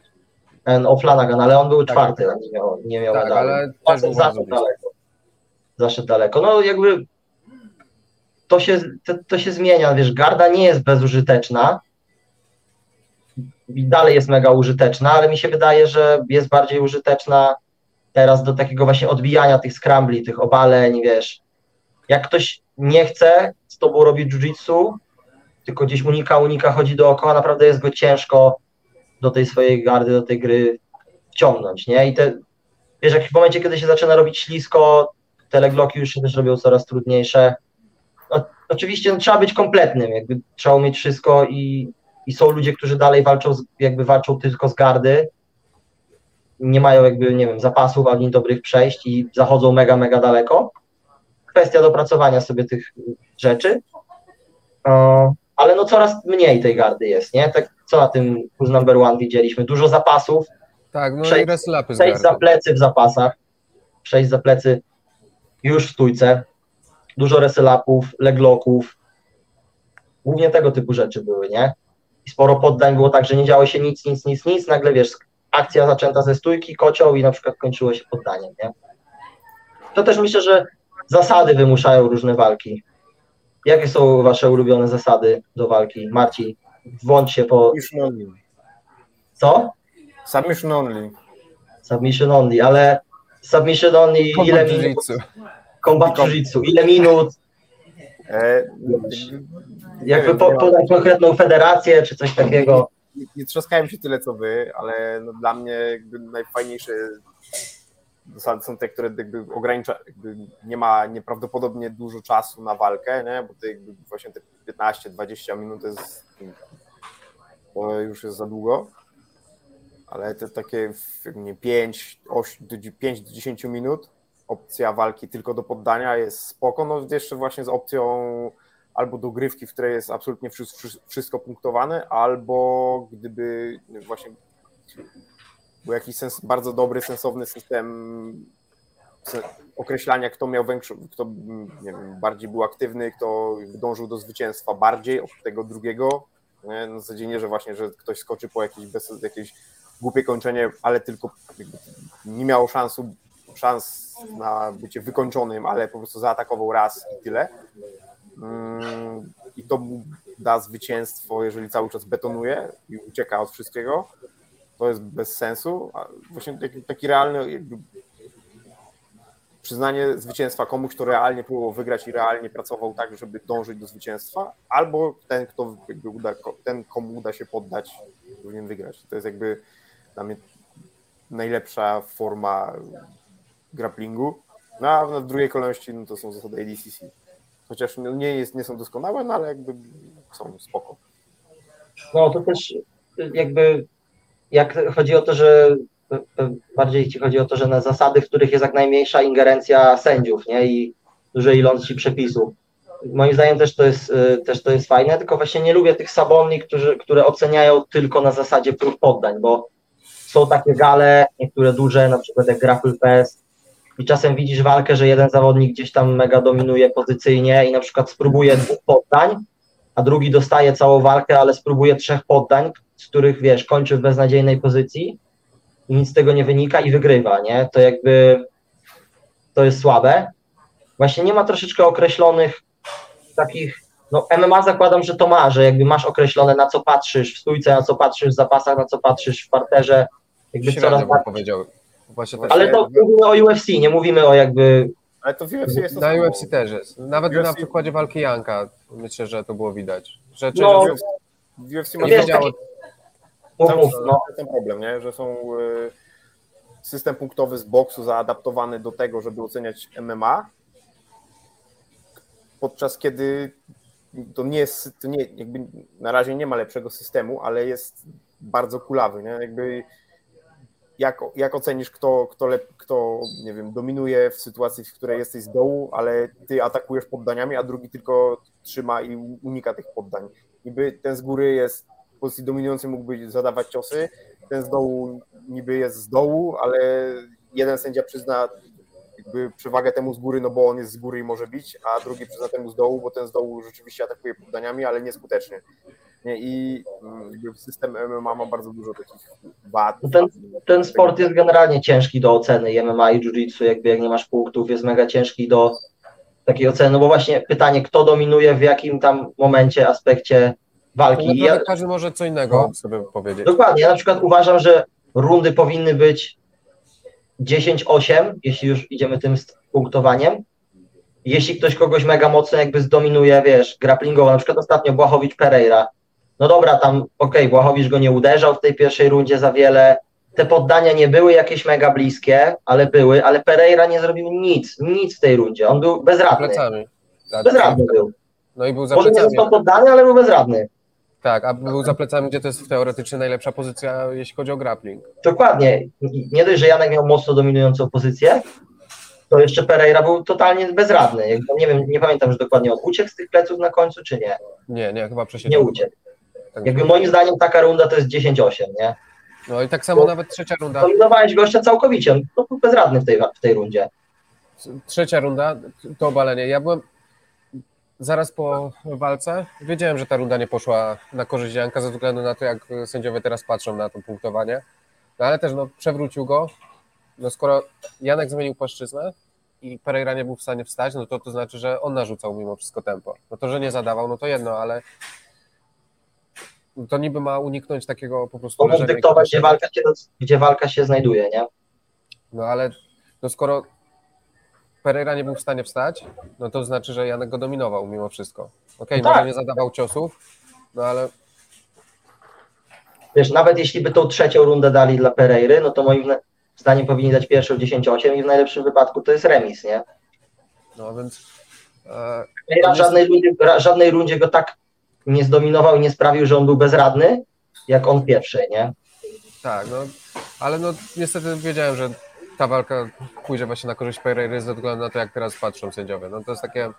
Ten O'Flanagan, ale on był Tak. czwarty, nie miał, nie miał Tak, medalu. ale też był Zaszedł, daleko. Zaszedł daleko. No jakby to się, to, to się zmienia, wiesz, garda nie jest bezużyteczna i dalej jest mega użyteczna, ale mi się wydaje, że jest bardziej użyteczna teraz do takiego właśnie odbijania tych scrambli, tych obaleń, wiesz. Jak ktoś nie chce z tobą robić jiu-jitsu, tylko gdzieś unika, unika, chodzi dookoła, naprawdę jest go ciężko do tej swojej gardy, do tej gry wciągnąć, nie? I te, wiesz, jak w momencie, kiedy się zaczyna robić ślisko, te legloki już się też robią coraz trudniejsze. Oczywiście no, trzeba być kompletnym, jakby trzeba umieć wszystko i, i są ludzie, którzy dalej walczą, z, jakby walczą tylko z gardy, nie mają jakby, nie wiem, zapasów ani dobrych przejść i zachodzą mega, mega daleko. Kwestia dopracowania sobie tych rzeczy. Ale no coraz mniej tej gardy jest, nie? Tak, co na tym Who's Number One widzieliśmy? Dużo zapasów, Tak, no Przejść- i z przejść za plecy w zapasach, przejść za plecy już w stójce, dużo reselapów, legloków, głównie tego typu rzeczy były, nie? I sporo poddań było tak, że nie działo się nic, nic, nic, nic, nagle wiesz, akcja zaczęta ze stójki, kocioł i na przykład kończyło się poddaniem, nie? To też myślę, że zasady wymuszają różne walki. Jakie są wasze ulubione zasady do walki? Marcin, włącz się po... Submission only. Co? Submission only. Submission only, ale submission only Combat ile minut? Combat jiu-jitsu, ile minut? E, Jakby wiem, po, podać konkretną federację czy coś takiego. Nie, nie trzaskałem się tyle co wy, ale no dla mnie jakby najfajniejsze zasady są te, które jakby ogranicza, jakby nie ma nieprawdopodobnie dużo czasu na walkę, nie? bo to jakby właśnie te 15-20 minut jest, to już jest za długo, ale te takie w- nie, 5, 8, do 5 do 10 minut opcja walki tylko do poddania jest spoko, no jeszcze właśnie z opcją albo dogrywki, w której jest absolutnie wszy- wszy- wszystko punktowane, albo gdyby właśnie był jakiś sens, bardzo dobry, sensowny system określania, kto miał większą, kto wiem, bardziej był aktywny, kto dążył do zwycięstwa bardziej od tego drugiego. Nie? Na zasadzie nie, że właśnie, że ktoś skoczy po jakieś, bez, jakieś głupie kończenie, ale tylko nie miało szansu, szans na bycie wykończonym, ale po prostu zaatakował raz i tyle. Mm, I to mu da zwycięstwo, jeżeli cały czas betonuje i ucieka od wszystkiego. To jest bez sensu. A właśnie taki, taki realny przyznanie zwycięstwa komuś, kto realnie próbował wygrać i realnie pracował tak, żeby dążyć do zwycięstwa, albo ten, kto uda, ten komu uda się poddać, powinien wygrać. To jest jakby dla mnie najlepsza forma grapplingu. No a w drugiej kolejności no to są zasady ADCC. Chociaż no, nie, jest, nie są doskonałe, no ale jakby są spoko. No to też jakby jak chodzi o to, że bardziej ci chodzi o to, że na zasady, w których jest jak najmniejsza ingerencja sędziów, nie? I dużej ilości przepisów. Moim zdaniem też to jest, też to jest fajne, tylko właśnie nie lubię tych sabonni, którzy, które oceniają tylko na zasadzie prób poddań, bo są takie gale, niektóre duże, na przykład jak Grapple Fest, i czasem widzisz walkę, że jeden zawodnik gdzieś tam mega dominuje pozycyjnie i na przykład spróbuje dwóch poddań, a drugi dostaje całą walkę, ale spróbuje trzech poddań, z których wiesz, kończy w beznadziejnej pozycji i nic z tego nie wynika i wygrywa, nie? To jakby to jest słabe. właśnie nie ma troszeczkę określonych takich, no MMA zakładam, że to ma, że jakby masz określone na co patrzysz w stójce, na co patrzysz w zapasach, na co patrzysz w parterze, jakby Średnio coraz bardziej. powiedział. Właśnie tak. Ale to mówimy o UFC, nie mówimy o jakby, Ale to w UFC jest to Na samo. UFC też jest. Nawet UFC na przykładzie walki Janka myślę, że to było widać. Że No, że- W UFC ma wiesz, wiedziało, mów, czas no, ten problem, nie? że są y, system punktowy z boksu zaadaptowany do tego, żeby oceniać MMA, podczas kiedy to nie jest, to nie, jakby na razie nie ma lepszego systemu, ale jest bardzo kulawy, nie? Jakby jak, jak ocenisz, kto, kto, lep, kto, nie wiem, dominuje w sytuacji, w której jesteś z dołu, ale ty atakujesz poddaniami, a drugi tylko trzyma i unika tych poddań. Niby ten z góry jest w pozycji dominującej mógłby zadawać ciosy, ten z dołu niby jest z dołu, ale jeden sędzia przyzna jakby przewagę temu z góry, no bo on jest z góry i może bić, a drugi przyzna temu z dołu, bo ten z dołu rzeczywiście atakuje poddaniami, ale nieskutecznie. Nie, I mm, jakby system MMA ma bardzo dużo takich wad. No ten- ten sport jest generalnie ciężki do oceny i MMA i jiu-jitsu, jakby jak nie masz punktów, jest mega ciężki do takiej oceny, no bo właśnie pytanie, kto dominuje w jakim tam momencie, aspekcie walki. I Ja, każdy może co innego No. sobie powiedzieć. dokładnie, ja na przykład uważam, że rundy powinny być 10-8, jeśli już idziemy tym punktowaniem. Jeśli ktoś kogoś mega mocno jakby zdominuje, wiesz, grapplingowo, na przykład ostatnio Błachowicz Pereira, no dobra, tam okej, Błachowicz go nie uderzał w tej pierwszej rundzie za wiele, te poddania nie były jakieś mega bliskie, ale były, ale Pereira nie zrobił nic, nic w tej rundzie, on był bezradny, Plecami. A- bezradny był, No i był za może nie został poddany, ale był bezradny, Tak, a był za plecami, gdzie to jest teoretycznie najlepsza pozycja, jeśli chodzi o grappling. dokładnie, nie dość, że Janek miał mocno dominującą pozycję, to jeszcze Pereira był totalnie bezradny, nie wiem, nie pamiętam już dokładnie, on uciekł z tych pleców na końcu, czy nie, Nie, nie, chyba nie przesiedział. uciekł, Tak. Jakby moim zdaniem taka runda to jest 10-8, nie, No i tak samo nawet trzecia runda. dominowałeś gościa całkowicie, on był bezradny w tej, w tej rundzie. Trzecia runda to obalenie. Ja byłem zaraz po walce. Wiedziałem, że ta runda nie poszła na korzyść Janka ze względu na to, jak sędziowie teraz patrzą na to punktowanie. No ale też no, przewrócił go. No skoro Janek zmienił płaszczyznę i Pereira nie był w stanie wstać, no to to znaczy, że on narzucał mimo wszystko tempo. No to, że nie zadawał, no to jedno, ale to niby ma uniknąć takiego po prostu i dyktować, gdzie walka, się, gdzie walka się znajduje, nie? No ale no skoro Pereira nie był w stanie wstać, no to znaczy, że Janek go dominował mimo wszystko. Okej, No może tak. nie zadawał ciosów, no ale Wiesz, nawet jeśli by tą trzecią rundę dali dla Pereiry, no to moim zdaniem powinni dać pierwszą 10-8 i w najlepszym wypadku to jest remis, nie? no więc e, Pereira w żadnej rundzie, żadnej rundzie go tak nie zdominował i nie sprawił, że on był bezradny, jak on w pierwszej, nie? tak, no ale no niestety wiedziałem, że ta walka pójdzie właśnie na korzyść Pereiry ze względu na to, jak teraz patrzą sędziowie. No to jest takie,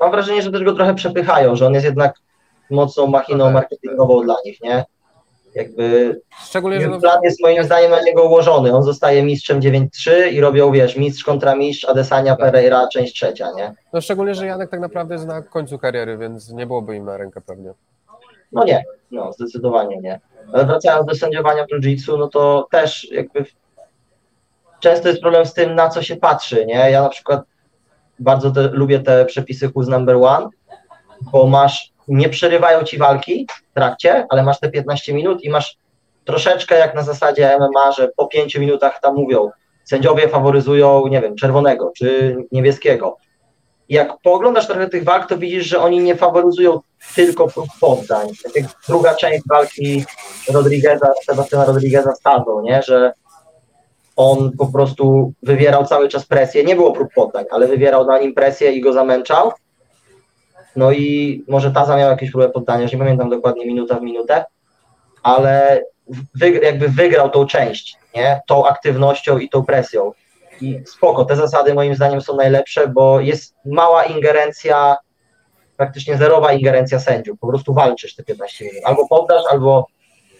Mam wrażenie, że też go trochę przepychają, że on jest jednak mocną machiną Tak, marketingową dla nich, nie? Jakby szczególnie, że plan jest moim zdaniem na niego ułożony. On zostaje mistrzem 9-3 i robią, wiesz, mistrz kontra mistrz, Adesania, Tak. Pereira, część trzecia, nie? no szczególnie, że Janek tak naprawdę jest na końcu kariery, więc nie byłoby im na rękę pewnie. No nie, no zdecydowanie nie. Ale wracając do sędziowania w jiu-jitsu, no to też jakby często jest problem z tym, na co się patrzy, nie? Ja na przykład bardzo te, lubię te przepisy who's number one, bo masz, nie przerywają ci walki w trakcie, ale masz te 15 minut i masz troszeczkę jak na zasadzie MMA, że po 5 minutach tam mówią, sędziowie faworyzują, nie wiem, czerwonego czy niebieskiego. Jak pooglądasz trochę tych walk, to widzisz, że oni nie faworyzują tylko poddań. Tak jak druga część walki Rodrigueza, Sebastiana Rodrigueza z Tazą, nie? że on po prostu wywierał cały czas presję. Nie było prób poddań, ale wywierał na nim presję i go zamęczał. No i może Taza miał jakieś próbę poddania, już nie pamiętam dokładnie minuta w minutę, ale jakby wygrał tą część, nie? Tą aktywnością i tą presją. I spoko, te zasady moim zdaniem są najlepsze, bo jest mała ingerencja, praktycznie zerowa ingerencja sędziów. Po prostu walczysz te 15 minut. Albo poddasz, albo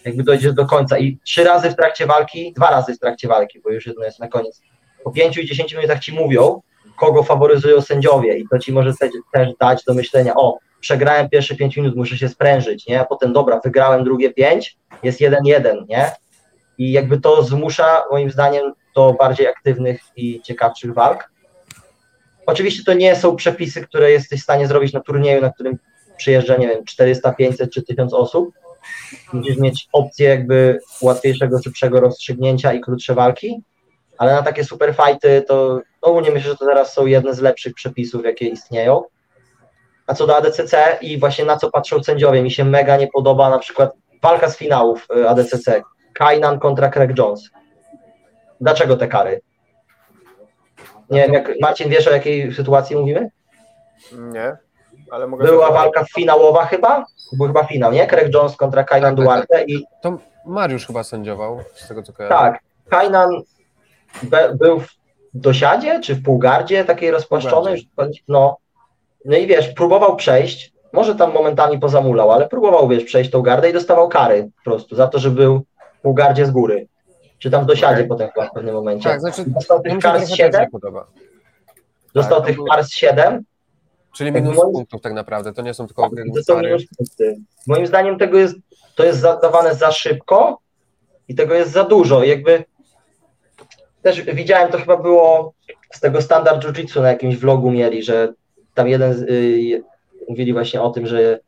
jakby dojdziesz do końca. I trzy razy w trakcie walki, dwa razy w trakcie walki, bo już jedno jest na koniec. Po 5 i 10 minutach ci mówią, kogo faworyzują sędziowie, i to ci może te, też dać do myślenia, o, przegrałem pierwsze 5 minut, muszę się sprężyć, nie? A potem, dobra, wygrałem drugie 5, jest 1-1, nie? I jakby to zmusza, moim zdaniem, do bardziej aktywnych i ciekawszych walk. Oczywiście to nie są przepisy, które jesteś w stanie zrobić na turnieju, na którym przyjeżdża, nie wiem, 400, 500 czy 1000 osób. Musisz mieć opcję jakby łatwiejszego, szybszego rozstrzygnięcia i krótsze walki, ale na takie super fighty to ogólnie myślę, że to teraz są jedne z lepszych przepisów, jakie istnieją. A co do ADCC i właśnie na co patrzą sędziowie, mi się mega nie podoba na przykład walka z finałów y, ADCC. Kainan kontra Craig Jones. Dlaczego te kary? Nie wiem, jak Marcin, wiesz o jakiej sytuacji mówimy? Nie, ale mogę... Była walka finałowa chyba? Był chyba finał, nie? Craig Jones kontra Kainan Tak, tak, Duarte i To Mariusz chyba sędziował, z tego co kojarzę. tak, Kainan be, był w dosiadzie, czy w półgardzie takiej rozpłaszczonej, no. No i wiesz, próbował przejść, może tam momentami pozamulał, ale próbował, wiesz, przejść tą gardę i dostawał kary po prostu za to, że był w półgardzie z góry. Czy tam w dosiadzie Okej. potem w pewnym momencie. Tak, znaczy Dostał tych się kar z też 7, nie podoba. dostał tak, tych kar z 7, Czyli Tak, minus moim- punktów tak naprawdę, to nie są tylko Tak, to są minus punkty. Moim zdaniem tego jest, to jest zadawane za szybko i tego jest za dużo. Jakby też widziałem, to chyba było z tego standard jiu-jitsu na jakimś vlogu mieli, że tam jeden z, y, mówili właśnie o tym, że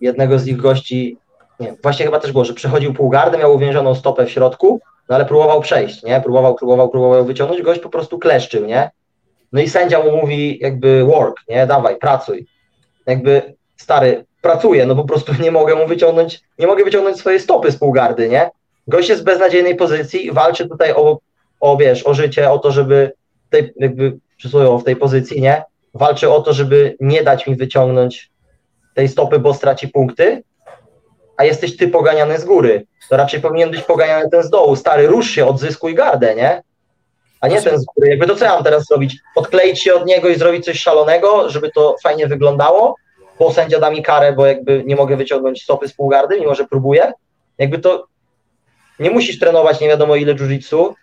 jednego z ich gości, nie, właśnie chyba też było, że przechodził półgardę, miał uwięzioną stopę w środku, no ale próbował przejść, nie? Próbował, próbował, próbował wyciągnąć, gość po prostu kleszczył, nie? No i sędzia mu mówi jakby work, nie? Dawaj, pracuj. Jakby stary, pracuję, no po prostu *laughs* nie mogę mu wyciągnąć, nie mogę wyciągnąć swojej stopy z półgardy, nie? Gość jest w beznadziejnej pozycji, walczy tutaj o, o wiesz, o życie, o to, żeby tej, jakby przysłowiowo w tej pozycji, nie? Walczy o to, żeby nie dać mi wyciągnąć tej stopy, bo straci punkty, a jesteś ty poganiany z góry. To raczej powinien być poganiany ten z dołu. Stary, rusz się, odzyskuj gardę, nie? A nie ten z góry. Jakby to co ja mam teraz zrobić? Odkleić się od niego i zrobić coś szalonego, żeby to fajnie wyglądało, bo sędzia da mi karę, bo jakby nie mogę wyciągnąć stopy z półgardy, mimo że próbuję. Jakby to nie musisz trenować nie wiadomo ile jiu-jitsu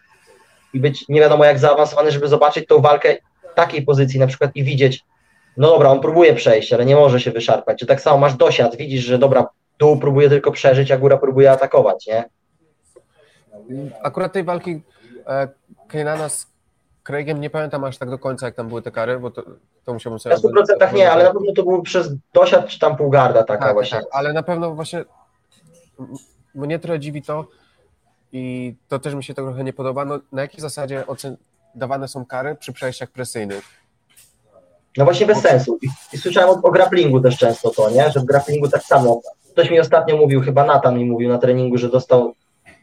i być nie wiadomo jak zaawansowany, żeby zobaczyć tą walkę w takiej pozycji na przykład i widzieć, no dobra, on próbuje przejść, ale nie może się wyszarpać. Czy tak samo masz dosiad, widzisz, że dobra, dół próbuje tylko przeżyć, a góra próbuje atakować, nie? Akurat tej walki e, z Craigiem nie pamiętam aż tak do końca, jak tam były te kary, bo to, to musiałbym sobie... Na 100% nie, ale na pewno to był przez dosiad czy tam półgarda taka tak, właśnie. tak, ale na pewno właśnie mnie trochę dziwi to i to też mi się trochę nie podoba, no, na jakiej zasadzie dawane są kary przy przejściach presyjnych. No właśnie bez sensu. I, słyszałem o, o grapplingu też często to, nie? Że w grapplingu tak samo. Ktoś mi ostatnio mówił, chyba Nathan mi mówił na treningu, że dostał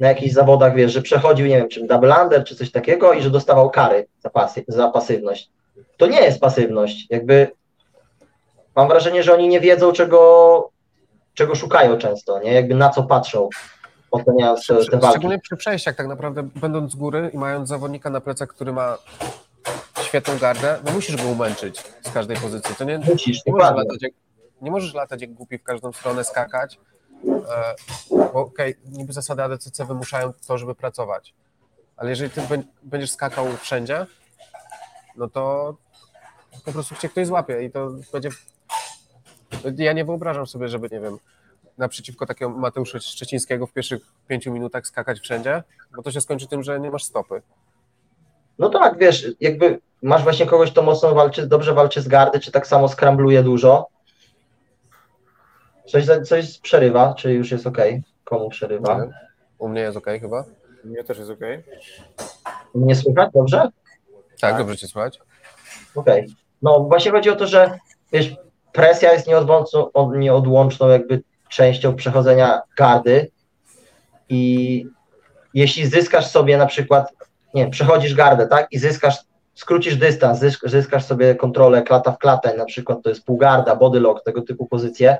na jakichś zawodach, wiesz, że przechodził, nie wiem, czym double under czy coś takiego i że dostawał kary za, pasy, za pasywność. To nie jest pasywność. Jakby mam wrażenie, że oni nie wiedzą, czego, czego szukają często, nie? Jakby na co patrzą, oceniając te, te walki. Szczególnie przy przejściach tak naprawdę, będąc z góry i mając zawodnika na plecach, który ma świetną gardę, no musisz go umęczyć z każdej pozycji. To nie, Musisz, nie, możesz latać jak, nie możesz latać jak głupi w każdą stronę, skakać, e, bo okej, niby zasady ADCC wymuszają to, żeby pracować, ale jeżeli ty bę- będziesz skakał wszędzie, no to po prostu cię ktoś złapie i to będzie... Ja nie wyobrażam sobie, żeby, nie wiem, naprzeciwko takiego Mateusza Szczecińskiego w pierwszych pięciu minutach skakać wszędzie, bo to się skończy tym, że nie masz stopy. No tak, wiesz, jakby masz właśnie kogoś, kto mocno walczy, dobrze walczy z gardy, czy tak samo skrambluje dużo. Coś, coś przerywa, czy już jest ok? Komu przerywa? U mnie jest ok chyba? Mnie też jest ok. Nie słychać dobrze? Tak, Tak. dobrze cię słychać. Okej. No właśnie chodzi o to, że wiesz, presja jest nieodłączną, od- nieodłączną jakby częścią przechodzenia gardy i jeśli zyskasz sobie na przykład, nie przechodzisz gardę, tak, i zyskasz, skrócisz dystans, zysk- zyskasz sobie kontrolę klata w klatę, na przykład to jest półgarda, bodylock, tego typu pozycje,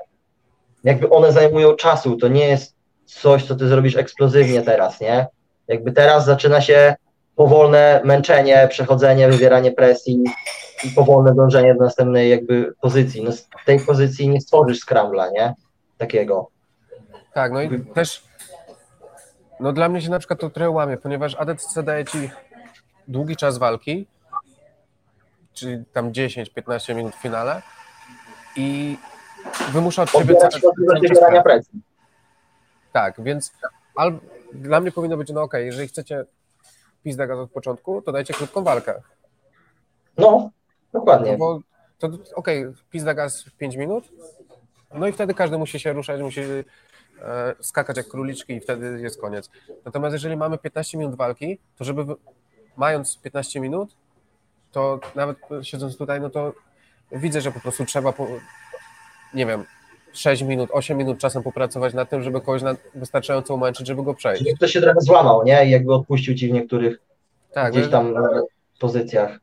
jakby one zajmują czasu, to nie jest coś, co ty zrobisz eksplozywnie teraz, nie? Jakby teraz zaczyna się powolne męczenie, przechodzenie, wywieranie presji i powolne dążenie do następnej jakby pozycji. No z tej pozycji nie stworzysz scrambla, nie? Takiego. Tak, no i też no dla mnie się na przykład to trochę łamie, ponieważ ADCC daje ci długi czas walki, czyli tam 10-15 minut w finale i wymusza od ciebie Odbiera ca- ci możliwość cały czas. Tak, więc dla mnie powinno być, no okej, jeżeli chcecie pizdę gaz od początku, to dajcie krótką walkę. No, Dokładnie. No bo to okej, okay, pizda gaz 5 minut, no i wtedy każdy musi się ruszać, musi e, skakać jak króliczki i wtedy jest koniec. Natomiast jeżeli mamy 15 minut walki, to żeby mając 15 minut, to nawet siedząc tutaj, no to widzę, że po prostu trzeba, po, nie wiem, 6 minut, 8 minut czasem popracować nad tym, żeby kogoś na, wystarczająco umęczyć, żeby go przejść. Ktoś się trochę złamał, nie? I jakby odpuścił ci w niektórych tak, gdzieś tam pozycjach.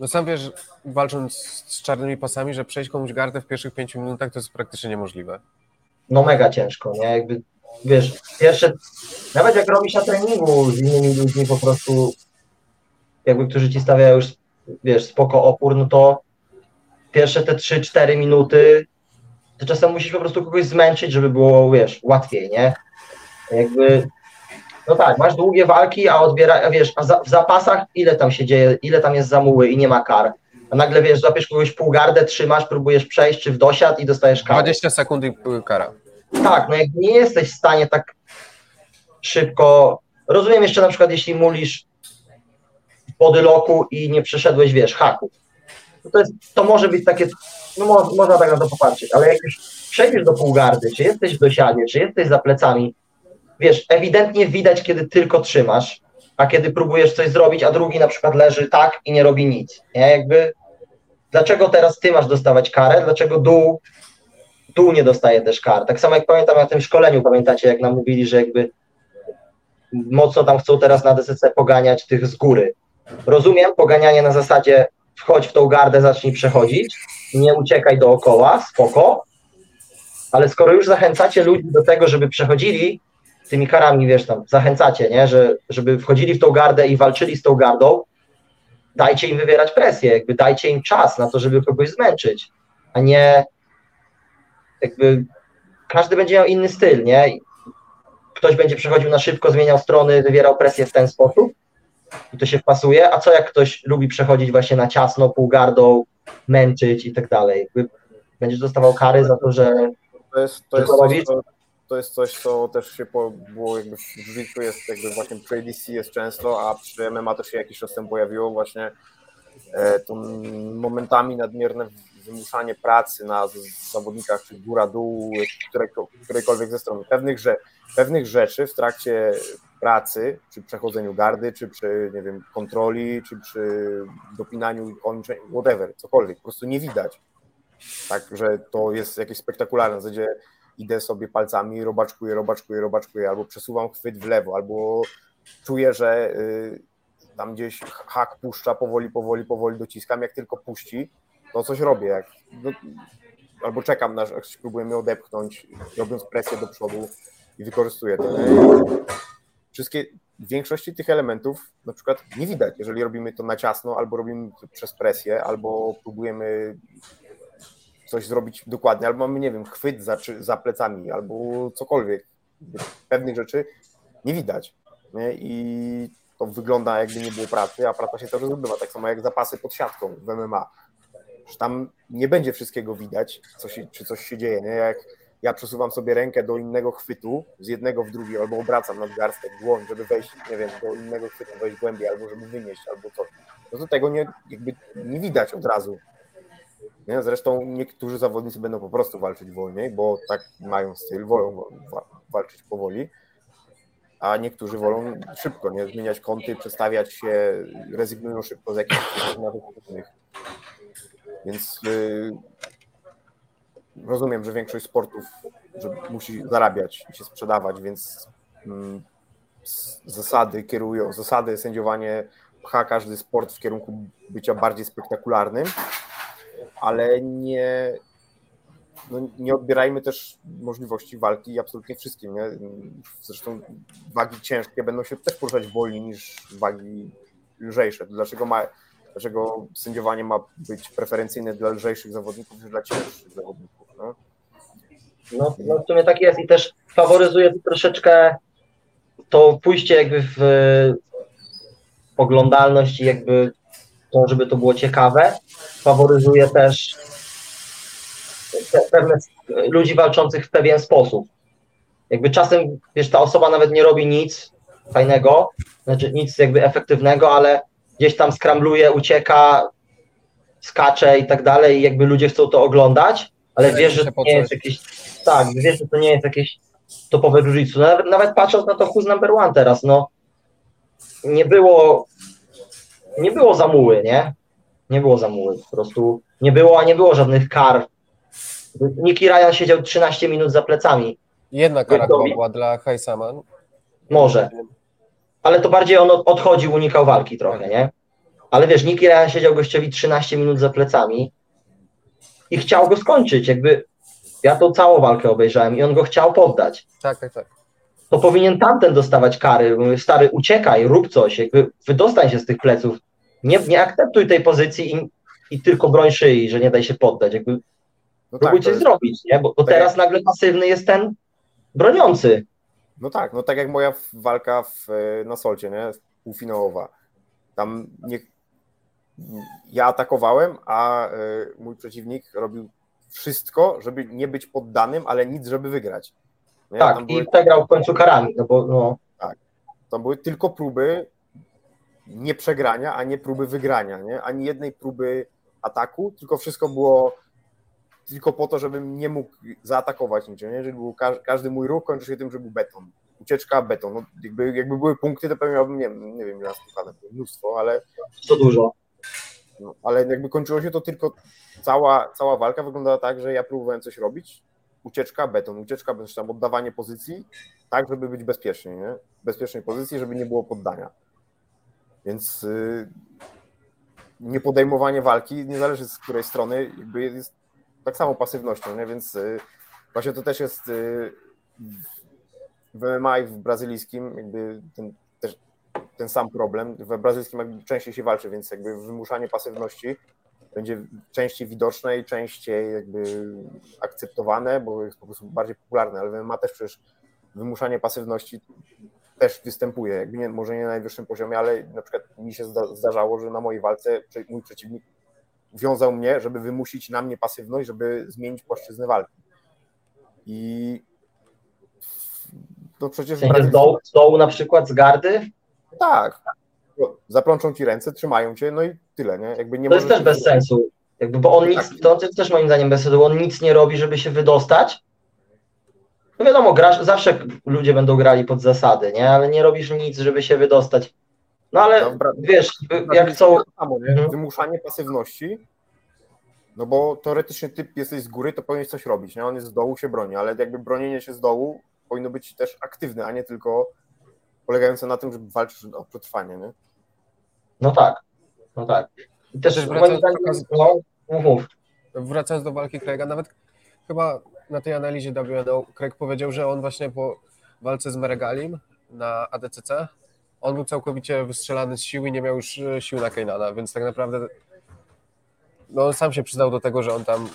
No sam wiesz, walcząc z czarnymi pasami, że przejść komuś gardę w pierwszych 5 minutach to jest praktycznie niemożliwe. No mega ciężko, nie? Jakby, wiesz, pierwsze, nawet jak robisz na treningu z innymi ludźmi po prostu, jakby którzy ci stawiają już, wiesz, spoko opór, no to pierwsze te 3-4 minuty to czasem musisz po prostu kogoś zmęczyć, żeby było, wiesz, łatwiej, nie? Jakby, no tak, masz długie walki, a odbiera, wiesz, a za, w zapasach ile tam się dzieje, ile tam jest zamuły i nie ma kar. A nagle, wiesz, zapiesz kogoś półgardę, trzymasz, próbujesz przejść, czy w dosiad i dostajesz karę. 20 sekund i kara. Tak, no jak nie jesteś w stanie tak szybko, rozumiem jeszcze na przykład, jeśli mulisz w bodyloku i nie przeszedłeś, wiesz, haku, to, jest, to może być takie, no mo, można tak na to popatrzeć, ale jak już przejdziesz do półgardy, czy jesteś w dosiadzie, czy jesteś za plecami, wiesz, ewidentnie widać, kiedy tylko trzymasz, a kiedy próbujesz coś zrobić, a drugi na przykład leży tak i nie robi nic, nie, jakby dlaczego teraz ty masz dostawać karę, dlaczego dół, dół nie dostaje też kar, tak samo jak pamiętam na tym szkoleniu, pamiętacie, jak nam mówili, że jakby mocno tam chcą teraz na DSC poganiać tych z góry, rozumiem, poganianie na zasadzie wchodź w tą gardę, zacznij przechodzić, nie uciekaj dookoła, spoko, ale skoro już zachęcacie ludzi do tego, żeby przechodzili tymi karami, wiesz tam, zachęcacie, nie, że, żeby wchodzili w tą gardę i walczyli z tą gardą, dajcie im wywierać presję, jakby dajcie im czas na to, żeby kogoś zmęczyć, a nie jakby każdy będzie miał inny styl, nie? Ktoś będzie przechodził na szybko, zmieniał strony, wywierał presję w ten sposób, i to się wpasuje, a co jak ktoś lubi przechodzić właśnie na ciasno, półgardą, męczyć i tak dalej? Będziesz dostawał kary za to, że to jest, to jest, to, to jest coś, co też się po, było jakby w życiu jest jakby właśnie przy ADC jest często, a przy MMA też się jakiś czas temu pojawiło właśnie e, to momentami nadmierne wymuszanie pracy na zawodnikach, czy góra-dół, którejkolwiek ze stron pewnych, że, pewnych rzeczy w trakcie pracy, przy przechodzeniu gardy, czy przy, nie wiem, kontroli, czy przy dopinaniu kończeń, whatever, cokolwiek, po prostu nie widać. Tak, że to jest jakieś spektakularne, w zasadzie idę sobie palcami, robaczkuję, robaczkuję, robaczkuję, albo przesuwam chwyt w lewo, albo czuję, że y, tam gdzieś hak puszcza, powoli, powoli, powoli dociskam, jak tylko puści, to coś robię, jak, no, albo czekam, aż próbuję mnie odepchnąć, robiąc presję do przodu i wykorzystuję to. Wszystkie, większości tych elementów na przykład nie widać, jeżeli robimy to na ciasno, albo robimy to przez presję, albo próbujemy coś zrobić dokładnie, albo mamy, nie wiem, chwyt za, za plecami, albo cokolwiek. Pewnych rzeczy nie widać. Nie? I to wygląda jakby nie było pracy, a praca się też odbywa, tak samo jak zapasy pod siatką w MMA. Że tam nie będzie wszystkiego widać, co się, czy coś się dzieje. Nie? Jak ja przesuwam sobie rękę do innego chwytu, z jednego w drugi, albo obracam nadgarstek, dłoń, żeby wejść, nie wiem, do innego chwytu, wejść głębiej, albo żeby wynieść, albo coś. No to tego nie, jakby nie widać od razu. Nie? Zresztą niektórzy zawodnicy będą po prostu walczyć wolniej, bo tak mają styl, wolą walczyć powoli, a niektórzy wolą szybko, nie? Zmieniać kąty, przestawiać się, rezygnują szybko z jakichś nawyków. Więc yy, rozumiem, że większość sportów że musi zarabiać i się sprzedawać, więc mm, zasady kierują, zasady sędziowanie pcha każdy sport w kierunku bycia bardziej spektakularnym, ale nie, no nie odbierajmy też możliwości walki absolutnie wszystkim. Nie? Zresztą wagi ciężkie będą się też poruszać wolniej niż wagi lżejsze. Dlaczego ma, dlaczego sędziowanie ma być preferencyjne dla lżejszych zawodników niż dla cięższych zawodników. No? No, no w sumie tak jest i też faworyzuje troszeczkę to pójście jakby w oglądalność i jakby to, żeby to było ciekawe. Faworyzuje też pewne ludzi walczących w pewien sposób. Jakby czasem, wiesz, ta osoba nawet nie robi nic fajnego, znaczy nic jakby efektywnego, ale gdzieś tam skrambluje, ucieka, skacze i tak dalej, i jakby ludzie chcą to oglądać, ale wiesz, że to nie jest jakieś, tak, wiesz, że to nie jest jakieś topowe jiu nawet, nawet patrząc na to who's number one teraz, no nie było nie było zamuły, nie? Nie było zamuły, po prostu nie było, a nie było żadnych kar. Niki Ryan siedział 13 minut za plecami. Jedna kara była dla Heisama. Może. Ale to bardziej on odchodził, unikał walki trochę, nie? Ale wiesz, Niki Ryan siedział gościowi 13 minut za plecami i chciał go skończyć, jakby ja tą całą walkę obejrzałem i on go chciał poddać. Tak, tak, tak. To powinien tamten dostawać kary. Mówię, stary, uciekaj, rób coś, jakby wydostań się z tych pleców. Nie, nie akceptuj tej pozycji i, i tylko broń szyi, że nie daj się poddać. Jakby no próbuj tak, coś jest... zrobić, nie? Bo, bo tak teraz jak... nagle pasywny jest ten broniący. No tak, no tak jak moja walka w, na Solcie, nie? Półfinałowa. Tam nie, ja atakowałem, a y, mój przeciwnik robił wszystko, żeby nie być poddanym, ale nic, żeby wygrać. Nie? Tak, Tam i były... przegrał w końcu karami, no bo no. Tak, to były tylko próby nie przegrania, a nie próby wygrania, nie? Ani jednej próby ataku, tylko wszystko było tylko po to, żebym nie mógł zaatakować niczym, nie? Żeby był każdy mój ruch kończył się tym, że był beton. Ucieczka, beton. No, jakby, jakby były punkty, to pewnie miałbym, nie, nie wiem, ile mnóstwo, ale... Co dużo. No, ale jakby kończyło się to tylko, cała, cała walka wyglądała tak, że ja próbowałem coś robić, ucieczka, beton, ucieczka, beton, tam oddawanie pozycji, tak, żeby być bezpiecznie, nie? W bezpiecznej pozycji, żeby nie było poddania. Więc yy, niepodejmowanie walki, nie zależy z której strony, jakby jest tak samo pasywnością, nie? więc yy, właśnie to też jest yy, w MMA i w brazylijskim jakby ten, też ten sam problem. W brazylijskim jakby częściej się walczy, więc jakby wymuszanie pasywności będzie częściej widoczne i częściej jakby akceptowane, bo jest po prostu bardziej popularne, ale w MMA też przecież wymuszanie pasywności też występuje, jakby nie, może nie na najwyższym poziomie, ale na przykład mi się zdarzało, że na mojej walce mój przeciwnik wiązał mnie, żeby wymusić na mnie pasywność, żeby zmienić płaszczyznę walki. I no przecież... Z, dołu, z dołu na przykład, z gardy? Tak. Zaplączą ci ręce, trzymają cię, no i tyle, nie? Jakby nie to jest też bez sensu. Jakby, bo on nic, to też moim zdaniem bez sensu, on nic nie robi, żeby się wydostać, no wiadomo, grasz, zawsze ludzie będą grali pod zasady, nie? Ale nie robisz nic, żeby się wydostać. No ale Dobra, wiesz, jak chcą... Samo, mhm. Wymuszanie pasywności, no bo teoretycznie ty jesteś z góry, to powinieneś coś robić, nie? On jest z dołu, się broni, ale jakby bronienie się z dołu powinno być też aktywne, a nie tylko polegające na tym, żeby walczyć o przetrwanie, nie? No tak, no tak. I też, też wracając, zdaniem, no, mów. wracając do walki Craiga, nawet chyba na tej analizie WNO Craig powiedział, że on właśnie po walce z Meregalim na ADCC, on był całkowicie wystrzelany z siły i nie miał już e, sił na Kejnana, więc tak naprawdę no on sam się przyznał do tego, że on tam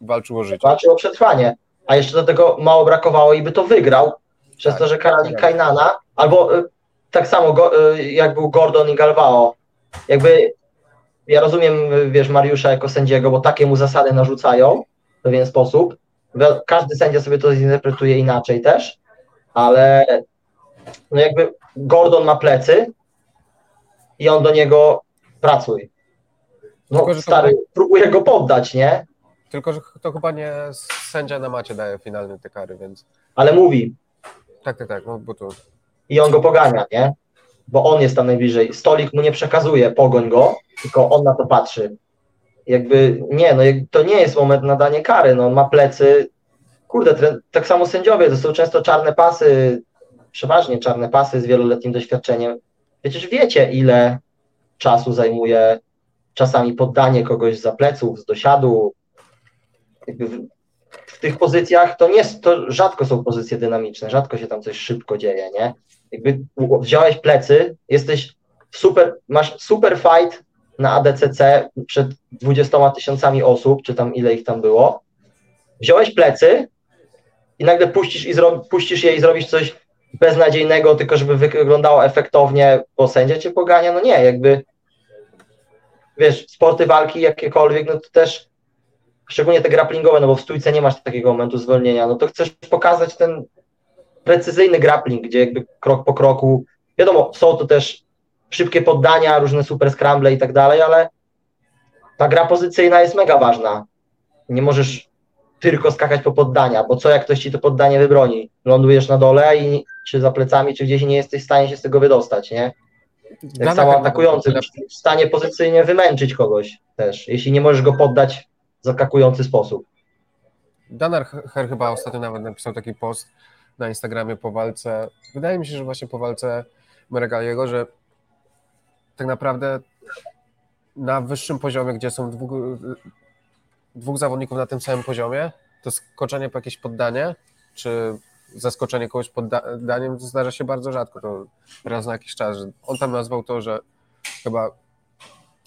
walczył o życie. Walczył o przetrwanie, a jeszcze do tego mało brakowało i by to wygrał, przez tak, to, że karali tak. Albo y, tak samo go, y, jak był Gordon i Galvao. Jakby ja rozumiem, wiesz, Mariusza jako sędziego, bo takie mu zasady narzucają w pewien sposób, każdy sędzia sobie to zinterpretuje inaczej też, ale no jakby Gordon ma plecy i on do niego pracuj. No Tylko, stary, to... próbuje go poddać, nie? Tylko, że to chyba nie sędzia na macie daje finalny te kary, więc... Ale mówi. Tak, tak, tak, no bo to... I on go pogania, nie? Bo on jest tam najbliżej. Stolik mu nie przekazuje, pogoń go, tylko on na to patrzy jakby nie, no to nie jest moment na danie kary, no on ma plecy, kurde, tak samo sędziowie, to są często czarne pasy, przeważnie czarne pasy z wieloletnim doświadczeniem. Przecież wiecie, ile czasu zajmuje czasami poddanie kogoś za pleców, z dosiadu. Jakby w, w, tych pozycjach to nie to rzadko są pozycje dynamiczne, rzadko się tam coś szybko dzieje, nie? Jakby wziąłeś plecy, jesteś super, masz super fight na ADCC przed 20 tysiącami osób, czy tam ile ich tam było, wziąłeś plecy i nagle puścisz, i puścisz je i zrobisz coś beznadziejnego, tylko żeby wyglądało efektownie, bo sędzia cię pogania, no nie, jakby wiesz, sporty walki jakiekolwiek, no to też szczególnie te grapplingowe, no bo w stójce nie masz takiego momentu zwolnienia, no to chcesz pokazać ten precyzyjny grappling, gdzie jakby krok po kroku, wiadomo, są to też szybkie poddania, różne super scramble i tak dalej, ale ta gra pozycyjna jest mega ważna. Nie możesz tylko skakać po poddania, bo co jak ktoś ci to poddanie wybroni? Lądujesz na dole i czy za plecami, czy gdzieś nie jesteś w stanie się z tego wydostać, nie? Jak samo atakujący, w stanie pozycyjnie wymęczyć kogoś też, jeśli nie możesz go poddać w zaskakujący sposób. Danar Her chyba ostatnio nawet napisał taki post na Instagramie po walce. Wydaje mi się, że właśnie po walce Meregaliego, że tak naprawdę na wyższym poziomie, gdzie są dwóch, dwóch zawodników na tym samym poziomie, to skoczenie po jakieś poddanie, czy zaskoczenie kogoś poddaniem zdarza się bardzo rzadko, to raz na jakiś czas. On tam nazwał to, że chyba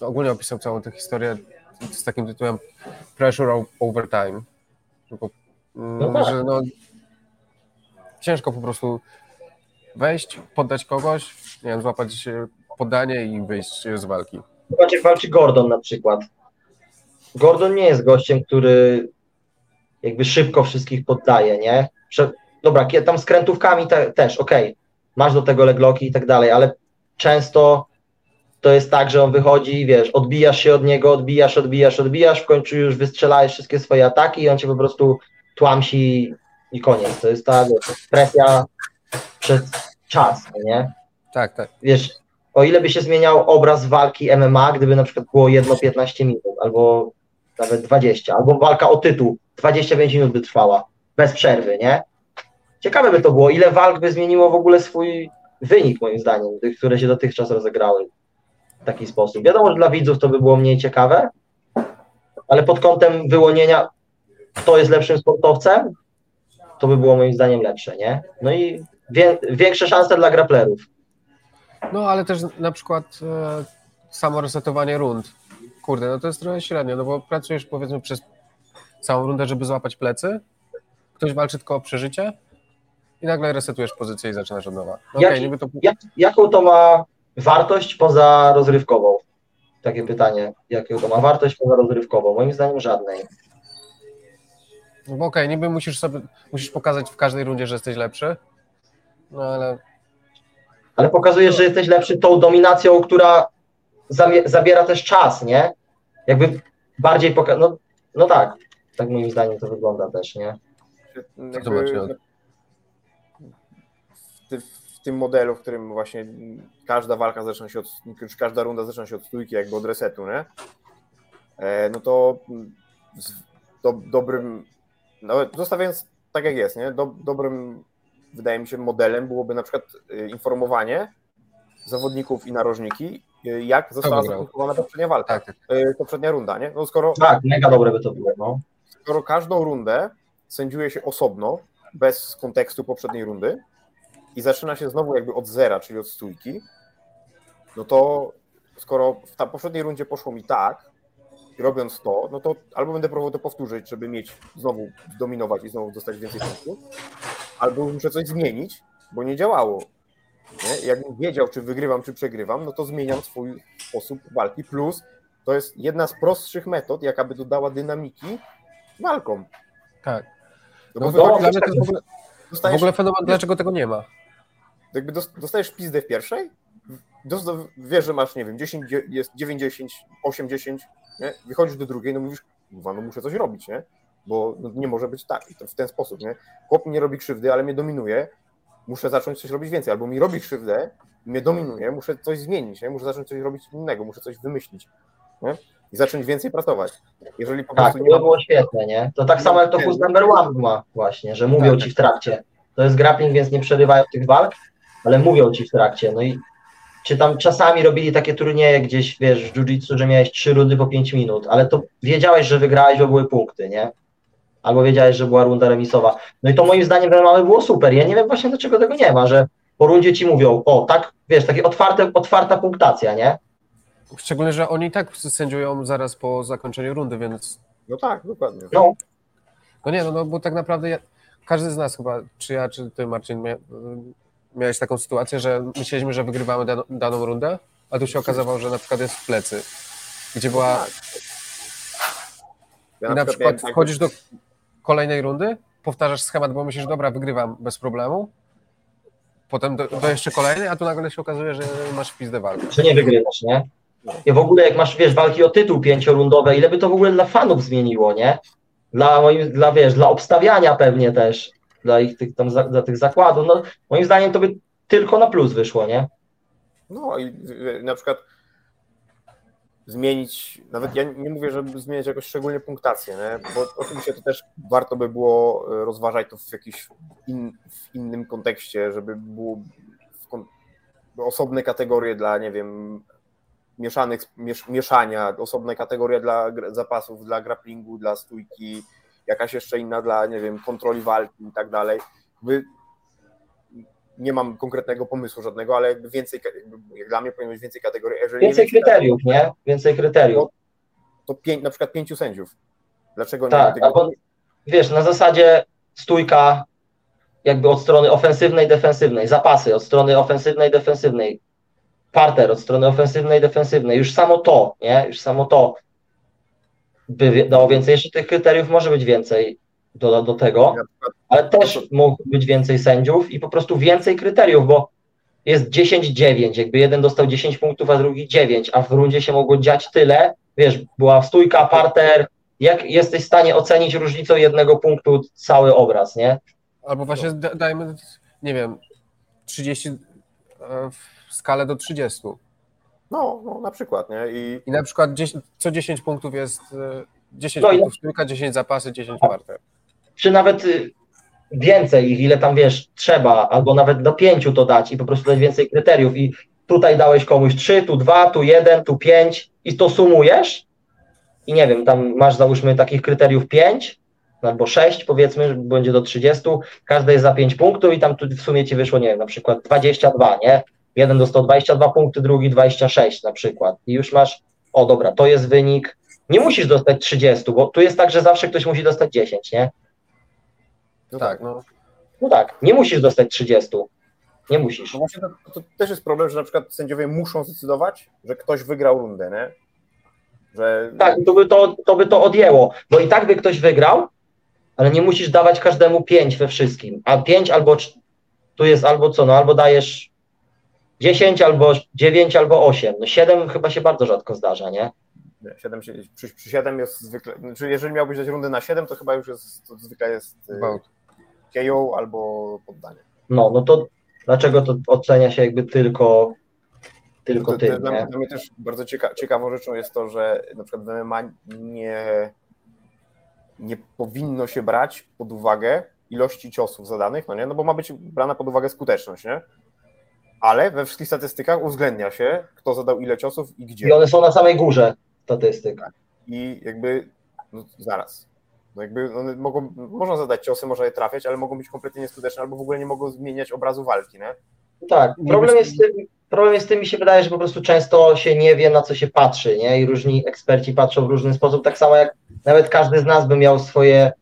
ogólnie opisał całą tę historię z takim tytułem Pressure over time. Bo, mm, no tak. że no, ciężko po prostu wejść, poddać kogoś, nie wiem, złapać poddanie i wyjść z walki. Zobacz jak walczy Gordon na przykład. Gordon nie jest gościem, który jakby szybko wszystkich poddaje, nie? Prze dobra, tam z krętówkami te, też, okej, okay. masz do tego legloki i tak dalej, ale często to jest tak, że on wychodzi, wiesz, odbijasz się od niego, odbijasz, odbijasz, odbijasz, w końcu już wystrzelałeś wszystkie swoje ataki i on cię po prostu tłamsi i koniec. To jest ta wiesz, presja przez czas, nie? Tak, tak. Wiesz, o ile by się zmieniał obraz walki MMA, gdyby na przykład było jedno 15 minut, albo nawet 20, albo walka o tytuł 25 minut by trwała, bez przerwy, nie? Ciekawe by to było, ile walk by zmieniło w ogóle swój wynik, moim zdaniem, tych, które się dotychczas rozegrały w taki sposób. Wiadomo, że dla widzów to by było mniej ciekawe, ale pod kątem wyłonienia, kto jest lepszym sportowcem, to by było moim zdaniem lepsze, nie? No i wie, większe szanse dla graplerów. No, ale też na przykład e, samo resetowanie rund. Kurde, no to jest trochę średnio, no bo pracujesz powiedzmy przez całą rundę, żeby złapać plecy, ktoś walczy tylko o przeżycie i nagle resetujesz pozycję i zaczynasz od nowa. No jak, okay, to... jak, jaką to ma wartość poza rozrywkową? Takie pytanie. Jaką to ma wartość poza rozrywkową? Moim zdaniem żadnej. No okej, okay, niby musisz sobie, musisz pokazać w każdej rundzie, że jesteś lepszy, no ale... Ale pokazujesz, że jesteś lepszy tą dominacją, która zabiera też czas, nie? Jakby bardziej poka... No, no tak, tak moim zdaniem to wygląda też, nie? Jakby, w, tym modelu, w którym właśnie każda walka zaczyna się od, już każda runda zaczyna się od stójki, jakby od resetu, nie? E, no to do, dobrym, nawet zostawiając tak jak jest, nie? Do, dobrym, wydaje mi się, modelem byłoby na przykład y, informowanie zawodników i narożniki, y, jak została zakończona poprzednia walka, tak, tak. Y, poprzednia runda, nie? No skoro, tak, mega dobre by to było, no. Skoro każdą rundę sędziuje się osobno, bez kontekstu poprzedniej rundy, i zaczyna się znowu jakby od zera, czyli od stójki, no to skoro w ta poprzedniej rundzie poszło mi tak, robiąc to, no to albo będę próbował to powtórzyć, żeby mieć znowu zdominować i znowu dostać więcej punktów, albo muszę coś zmienić, bo nie działało. Nie? Jakbym wiedział, czy wygrywam, czy przegrywam, no to zmieniam swój sposób walki. Plus to jest jedna z prostszych metod, jaka by dodała dynamiki walkom. Tak. No, no bo dla mnie to jest w ogóle, w ogóle fenomen, dlaczego tego nie ma jakby dostajesz pizdę w pierwszej, wiesz, że masz, nie wiem, 10, jest 9, 10, 8, 10, nie? wychodzisz do drugiej, no mówisz, no muszę coś robić, nie? Bo no, nie może być tak i to w ten sposób, nie? Chłop mi nie robi krzywdy, ale mnie dominuje, muszę zacząć coś robić więcej, albo mi robi krzywdę, mnie dominuje, muszę coś zmienić, nie? muszę zacząć coś robić innego, muszę coś wymyślić, nie? I zacząć więcej pracować. Jeżeli po tak, to ma... było świetne, nie? To tak samo jak to Who's Number One ma właśnie, że mówią tak, ci w trakcie. To jest grappling, więc nie przerywają tych walk, ale mówią ci w trakcie. No i czy tam czasami robili takie turnieje gdzieś, wiesz, w jiu-jitsu, że miałeś trzy rundy po pięć minut, ale to wiedziałeś, że wygrałeś, bo były punkty, nie? Albo wiedziałeś, że była runda remisowa. No i to moim zdaniem w MMA było super. Ja nie wiem właśnie, dlaczego tego nie ma, że po rundzie ci mówią, o, tak, wiesz, takie otwarte, otwarta punktacja, nie? Szczególnie, że oni tak sędziują zaraz po zakończeniu rundy, więc... No tak, dokładnie. No, no nie, no, no bo tak naprawdę ja, każdy z nas chyba, czy ja, czy ty Marcin, miałeś taką sytuację, że myśleliśmy, że wygrywamy daną, daną rundę, a tu się okazało, że na przykład jest w plecy, gdzie była... Tak. Ja I na przykład wchodzisz do kolejnej rundy, powtarzasz schemat, bo myślisz, dobra, wygrywam bez problemu, potem do, do jeszcze kolejnej, a tu nagle się okazuje, że masz pizdę walkę. Że nie wygrywasz, nie? I w ogóle jak masz, wiesz, walki o tytuł pięciorundowe, ile by to w ogóle dla fanów zmieniło, nie? Dla moim, dla wiesz, dla obstawiania pewnie też, dla ich tych tam, dla tych zakładów, no moim zdaniem to by tylko na plus wyszło, nie? No i na przykład zmienić, nawet ja nie mówię, żeby zmieniać jakoś szczególnie punktację, nie? bo oczywiście to też warto by było e, rozważać to w jakimś in, w innym kontekście, żeby było osobne kategorie dla, nie wiem, mieszanych, miesz, mieszania, osobne kategorie dla zapasów, dla grapplingu, dla stójki, jakaś jeszcze inna dla, nie wiem, kontroli walki i tak dalej. nie mam konkretnego pomysłu żadnego, ale jakby więcej, jak dla mnie powinno być więcej kategorii. Jeżeli więcej kryteriów, nie? Więcej kryteriów. To, to pięć, na przykład pięciu sędziów. Dlaczego tak, nie? Tego... wiesz, na zasadzie stójka jakby od strony ofensywnej, defensywnej, zapasy od strony ofensywnej, defensywnej, parter od strony ofensywnej, defensywnej, już samo to, nie? Już samo to by dało więcej. Jeszcze tych kryteriów może być więcej do, do tego, ale też mógł być więcej sędziów i po prostu więcej kryteriów, bo jest 10-9, jakby jeden dostał 10 punktów, a drugi 9, a w rundzie się mogło dziać tyle, wiesz, była stójka, parter, jak jesteś w stanie ocenić różnicą jednego punktu cały obraz, nie? Albo właśnie dajmy, nie wiem, 30, e, w skalę do 30. No, no na przykład, nie? I, I na przykład 10, co 10 punktów jest 10 e, no punktów stójka, 10 zapasy, 10 parter. Czy nawet y, więcej ich, ile tam wiesz, trzeba, albo nawet do 5 to dać i po prostu dać więcej kryteriów i tutaj dałeś komuś 3, tu 2, tu 1, tu 5 i to sumujesz i nie wiem, tam masz załóżmy takich kryteriów 5 albo 6 powiedzmy, będzie do 30, każde jest za 5 punktów i tam tu w sumie ci wyszło, nie wiem, na przykład 22, nie? Jeden dostał 22 punkty, drugi 26 na przykład i już masz, o dobra, to jest wynik, nie musisz dostać 30, bo tu jest tak, że zawsze ktoś musi dostać 10, nie? No tak, no. No tak, nie musisz dostać 30. Nie musisz. No właśnie to, to, też jest problem, że na przykład sędziowie muszą zdecydować, że ktoś wygrał rundę, nie? Że... Tak, to by to, to by to odjęło, bo i tak by ktoś wygrał, ale nie musisz dawać każdemu 5 we wszystkim, a 5 albo tu jest albo co, no albo dajesz 10, albo 9, albo 8. No 7 chyba się bardzo rzadko zdarza, nie? Nie, 7, przy, przy 7 jest zwykle, znaczy jeżeli miałbyś dać rundę na 7, to chyba już jest, to zwykle jest About. KO albo poddanie. No, no to dlaczego to ocenia się jakby tylko tylko ty, dla, dla mnie też bardzo cieka ciekawą rzeczą jest to, że na przykład w MMA nie nie powinno się brać pod uwagę ilości ciosów zadanych, no nie? No bo ma być brana pod uwagę skuteczność, nie? Ale we wszystkich statystykach uwzględnia się, kto zadał ile ciosów i gdzie. I one są na samej górze statystyk. I jakby, no zaraz, no jakby one mogą, można zadać ciosy, można je trafiać, ale mogą być kompletnie nieskuteczne albo w ogóle nie mogą zmieniać obrazu walki, nie? Tak, problem jest, tym, problem jest z tym, mi się wydaje, że po prostu często się nie wie, na co się patrzy, nie? I różni eksperci patrzą w różny sposób, tak samo jak nawet każdy z nas by miał swoje,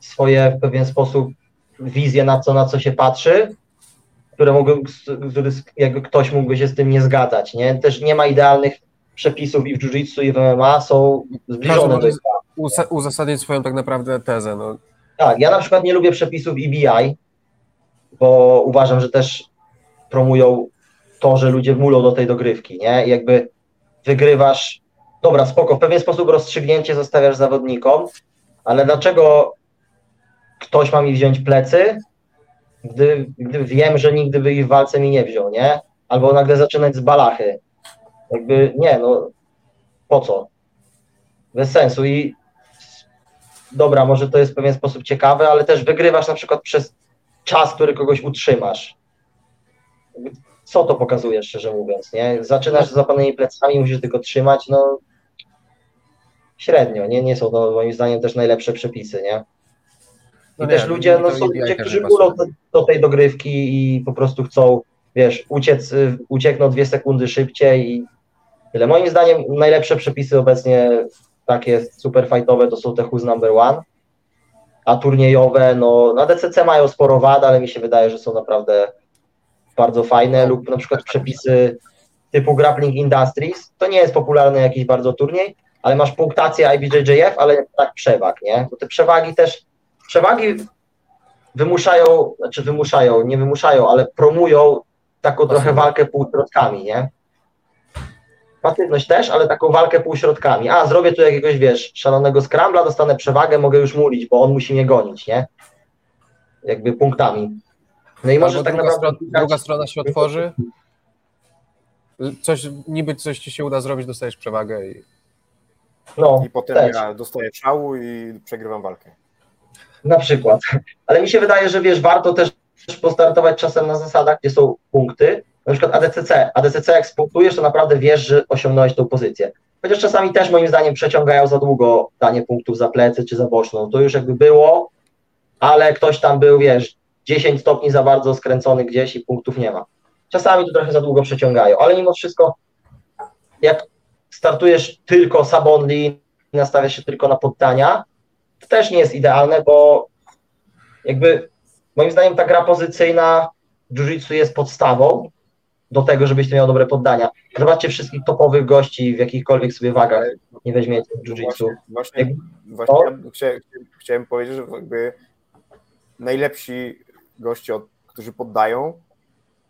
swoje w pewien sposób wizje na co, na co się patrzy, które mogą, który, jakby ktoś mógłby się z tym nie zgadzać, nie? Też nie ma idealnych przepisów i w jiu-jitsu i w MMA są zbliżone do uzasadnić swoją tak naprawdę tezę. No. Tak, ja na przykład nie lubię przepisów EBI, bo uważam, że też promują to, że ludzie mulą do tej dogrywki, nie? I jakby wygrywasz dobra, spoko, w pewien sposób rozstrzygnięcie zostawiasz zawodnikom, ale dlaczego ktoś ma mi wziąć plecy, gdy, gdy wiem, że nigdy by ich w walce mi nie wziął, nie? Albo nagle zaczynać z balachy. Jakby nie, no po co? Bez sensu i dobra, może to jest w pewien sposób ciekawe, ale też wygrywasz na przykład przez czas, który kogoś utrzymasz. Co to pokazuje, szczerze mówiąc, nie? Zaczynasz z zapalonymi plecami, musisz tylko trzymać, no średnio, nie, nie są to moim zdaniem też najlepsze przepisy, nie? I no też nie, ludzie, no są ludzie, którzy górą do, do, tej dogrywki i po prostu chcą, wiesz, uciec, y, uciekną dwie sekundy szybciej i tyle. Moim zdaniem najlepsze przepisy obecnie takie super fightowe to są te Who's Number One, a turniejowe, no na DCC mają sporo wad, ale mi się wydaje, że są naprawdę bardzo fajne lub na przykład przepisy typu Grappling Industries, to nie jest popularny jakiś bardzo turniej, ale masz punktację IBJJF, ale tak przewag, nie? Bo te przewagi też, przewagi wymuszają, znaczy wymuszają, nie wymuszają, ale promują taką trochę walkę półśrodkami, nie? pasywność też, ale taką walkę półśrodkami. A, zrobię tu jakiegoś, wiesz, szalonego scrambla, dostanę przewagę, mogę już mulić, bo on musi mnie gonić, nie? Jakby punktami. No i może tak naprawdę... Strona, druga strona się otworzy, coś, niby coś ci się uda zrobić, dostajesz przewagę i... No, I potem też. ja dostaję szału i przegrywam walkę. Na przykład. Ale mi się wydaje, że wiesz, warto też postartować czasem na zasadach, gdzie są punkty, na przykład ADCC. ADCC jak spunktujesz, to naprawdę wiesz, że osiągnąłeś tą pozycję. Chociaż czasami też moim zdaniem przeciągają za długo danie punktów za plecy czy za boczną. To już jakby było, ale ktoś tam był, wiesz, 10 stopni za bardzo skręcony gdzieś i punktów nie ma. Czasami to trochę za długo przeciągają, ale mimo wszystko, jak startujesz tylko sub only, nastawiasz się tylko na poddania, to też nie jest idealne, bo jakby moim zdaniem ta gra pozycyjna jiu-jitsu jest podstawą do tego, żebyś miał dobre poddania. Zobaczcie wszystkich topowych gości w jakichkolwiek sobie wagach nie weźmiecie jiu-jitsu. Właśnie, właśnie, właśnie ja chciałem, chciałem powiedzieć, że jakby najlepsi goście, którzy poddają,